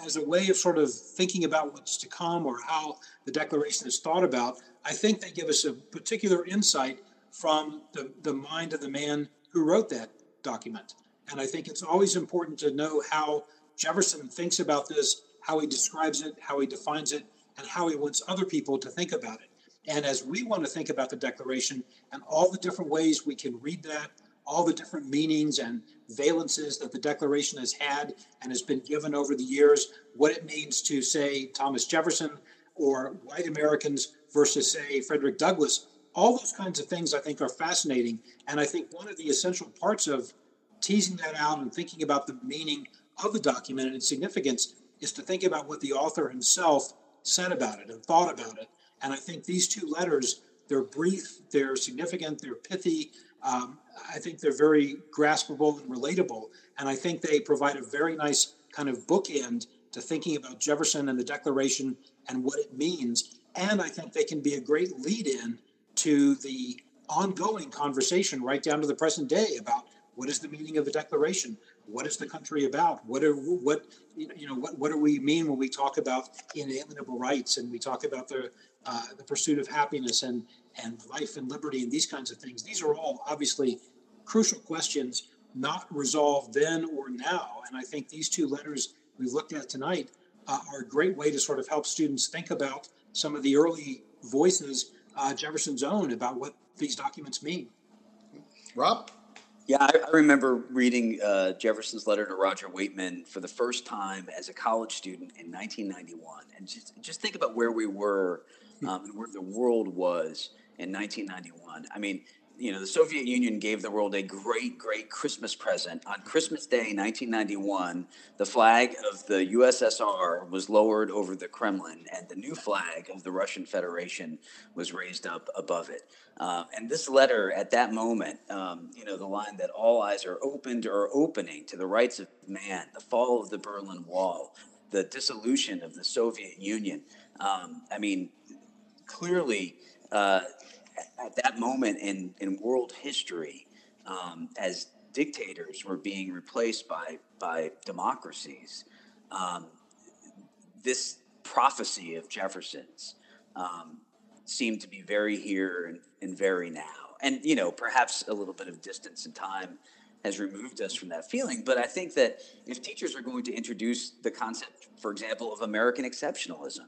as a way of sort of thinking about what's to come or how the Declaration is thought about, I think they give us a particular insight from the, the mind of the man who wrote that document. And I think it's always important to know how Jefferson thinks about this, how he describes it, how he defines it, and how he wants other people to think about it. And as we want to think about the Declaration and all the different ways we can read that, all the different meanings and valences that the Declaration has had and has been given over the years, what it means to, say, Thomas Jefferson or white Americans versus, say, Frederick Douglass, all those kinds of things I think are fascinating. And I think one of the essential parts of teasing that out and thinking about the meaning of the document and its significance is to think about what the author himself said about it and thought about it. And I think these two letters, they're brief, they're significant, they're pithy. Um, I think they're very graspable and relatable. And I think they provide a very nice kind of bookend to thinking about Jefferson and the Declaration and what it means. And I think they can be a great lead in to the ongoing conversation right down to the present day about what is the meaning of the Declaration? What is the country about? What are what you know what what do we mean when we talk about inalienable rights and we talk about the uh, the pursuit of happiness and and life and liberty and these kinds of things? These are all obviously crucial questions, not resolved then or now. And I think these two letters we've looked at tonight uh, are a great way to sort of help students think about some of the early voices uh, Jefferson's own about what these documents mean. Rob? Yeah, I, I remember reading uh, Jefferson's letter to Roger Weightman for the first time as a college student in 1991, and just just think about where we were um, and where the world was in 1991. I mean, you know, the Soviet Union gave the world a great, great Christmas present. On Christmas Day, 1991, the flag of the USSR was lowered over the Kremlin, and the new flag of the Russian Federation was raised up above it. Uh, and this letter, at that moment, um, you know, the line that all eyes are opened or opening to the rights of man, the fall of the Berlin Wall, the dissolution of the Soviet Union. Um, I mean, clearly. Uh, at that moment in, in world history, um, as dictators were being replaced by, by democracies, um, this prophecy of Jefferson's um, seemed to be very here and, and very now. And, you know, perhaps a little bit of distance and time has removed us from that feeling. But I think that if teachers are going to introduce the concept, for example, of American exceptionalism,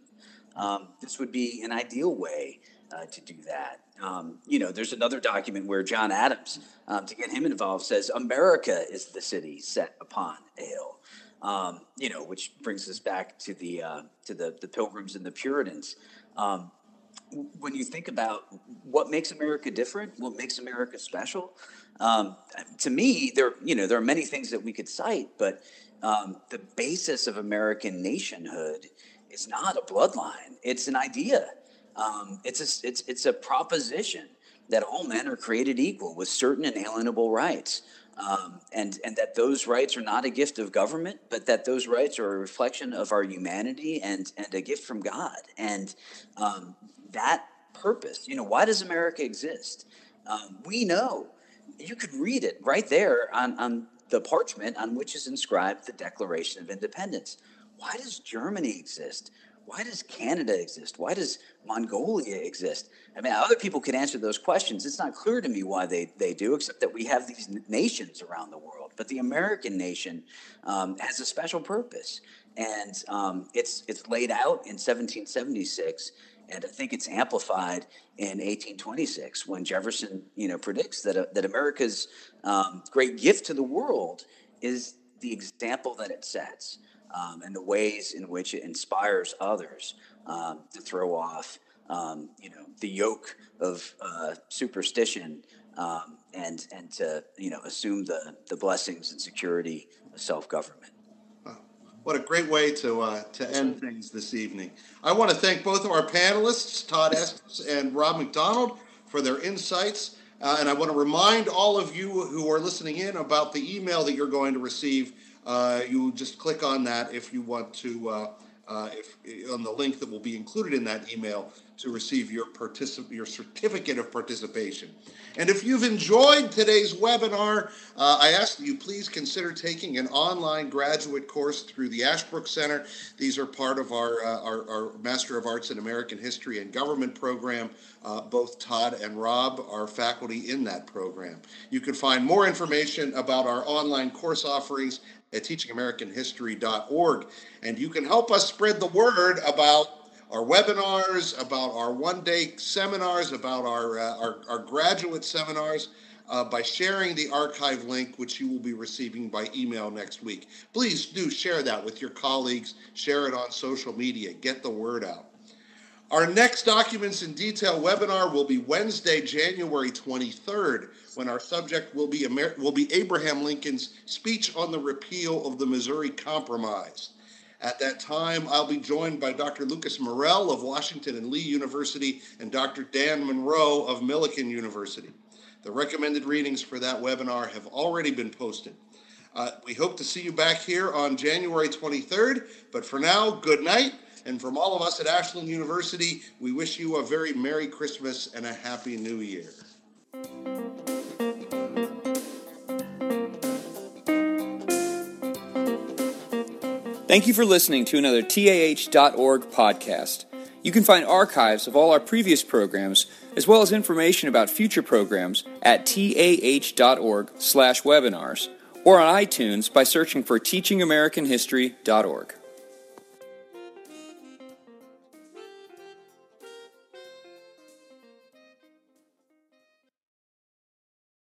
um, this would be an ideal way uh, to do that. Um, you know, there's another document where John Adams, um, to get him involved, says America is the city set upon a hill. Um, you know, which brings us back to the uh, to the the Pilgrims and the Puritans. Um, when you think about what makes America different, what makes America special, um, to me, there you know there are many things that we could cite, but um, the basis of American nationhood is not a bloodline; it's an idea. Um, it's, a, it's, it's a proposition that all men are created equal with certain inalienable rights. Um, and, and that those rights are not a gift of government, but that those rights are a reflection of our humanity and, and a gift from God. And um, that purpose, you know, why does America exist? Um, we know. You could read it right there on, on the parchment on which is inscribed the Declaration of Independence. Why does Germany exist? Why does Canada exist? Why does Mongolia exist? I mean, other people can answer those questions. It's not clear to me why they, they do, except that we have these nations around the world. But the American nation um, has a special purpose, and um, it's it's laid out in 1776, and I think it's amplified in 1826 when Jefferson, you know, predicts that uh, that America's um, great gift to the world is the example that it sets um, and the ways in which it inspires others um, to throw off, um, you know, the yoke of uh, superstition um, and and to you know assume the the blessings and security of self government. What a great way to uh, to end things this evening. I want to thank both of our panelists, Todd Estes and Rob McDonald, for their insights. Uh, and I want to remind all of you who are listening in about the email that you're going to receive uh, you just click on that if you want to uh, uh, if, on the link that will be included in that email to receive your particip- your certificate of participation. And if you've enjoyed today's webinar, uh, I ask that you please consider taking an online graduate course through the Ashbrook Center. These are part of our, uh, our, our, Master of Arts in American History and Government program. Uh, both Todd and Rob are faculty in that program. You can find more information about our online course offerings at teachingamericanhistory.org. And you can help us spread the word about our webinars, about our one day seminars, about our, uh, our, our, graduate seminars uh, by sharing the archive link, which you will be receiving by email next week. Please do share that with your colleagues, share it on social media, get the word out. Our next Documents in Detail webinar will be Wednesday, January 23rd, when our subject will be, Amer- will be Abraham Lincoln's speech on the repeal of the Missouri Compromise. At that time, I'll be joined by Dr. Lucas Morel of Washington and Lee University and Dr. Dan Monroe of Millikin University. The recommended readings for that webinar have already been posted. Uh, we hope to see you back here on January 23rd, but for now, good night. And from all of us at Ashland University, we wish you a very Merry Christmas and a Happy New Year. Thank you for listening to another TAH.org podcast. You can find archives of all our previous programs, as well as information about future programs at tah.org slash webinars, or on iTunes by searching for teachingamericanhistory.org.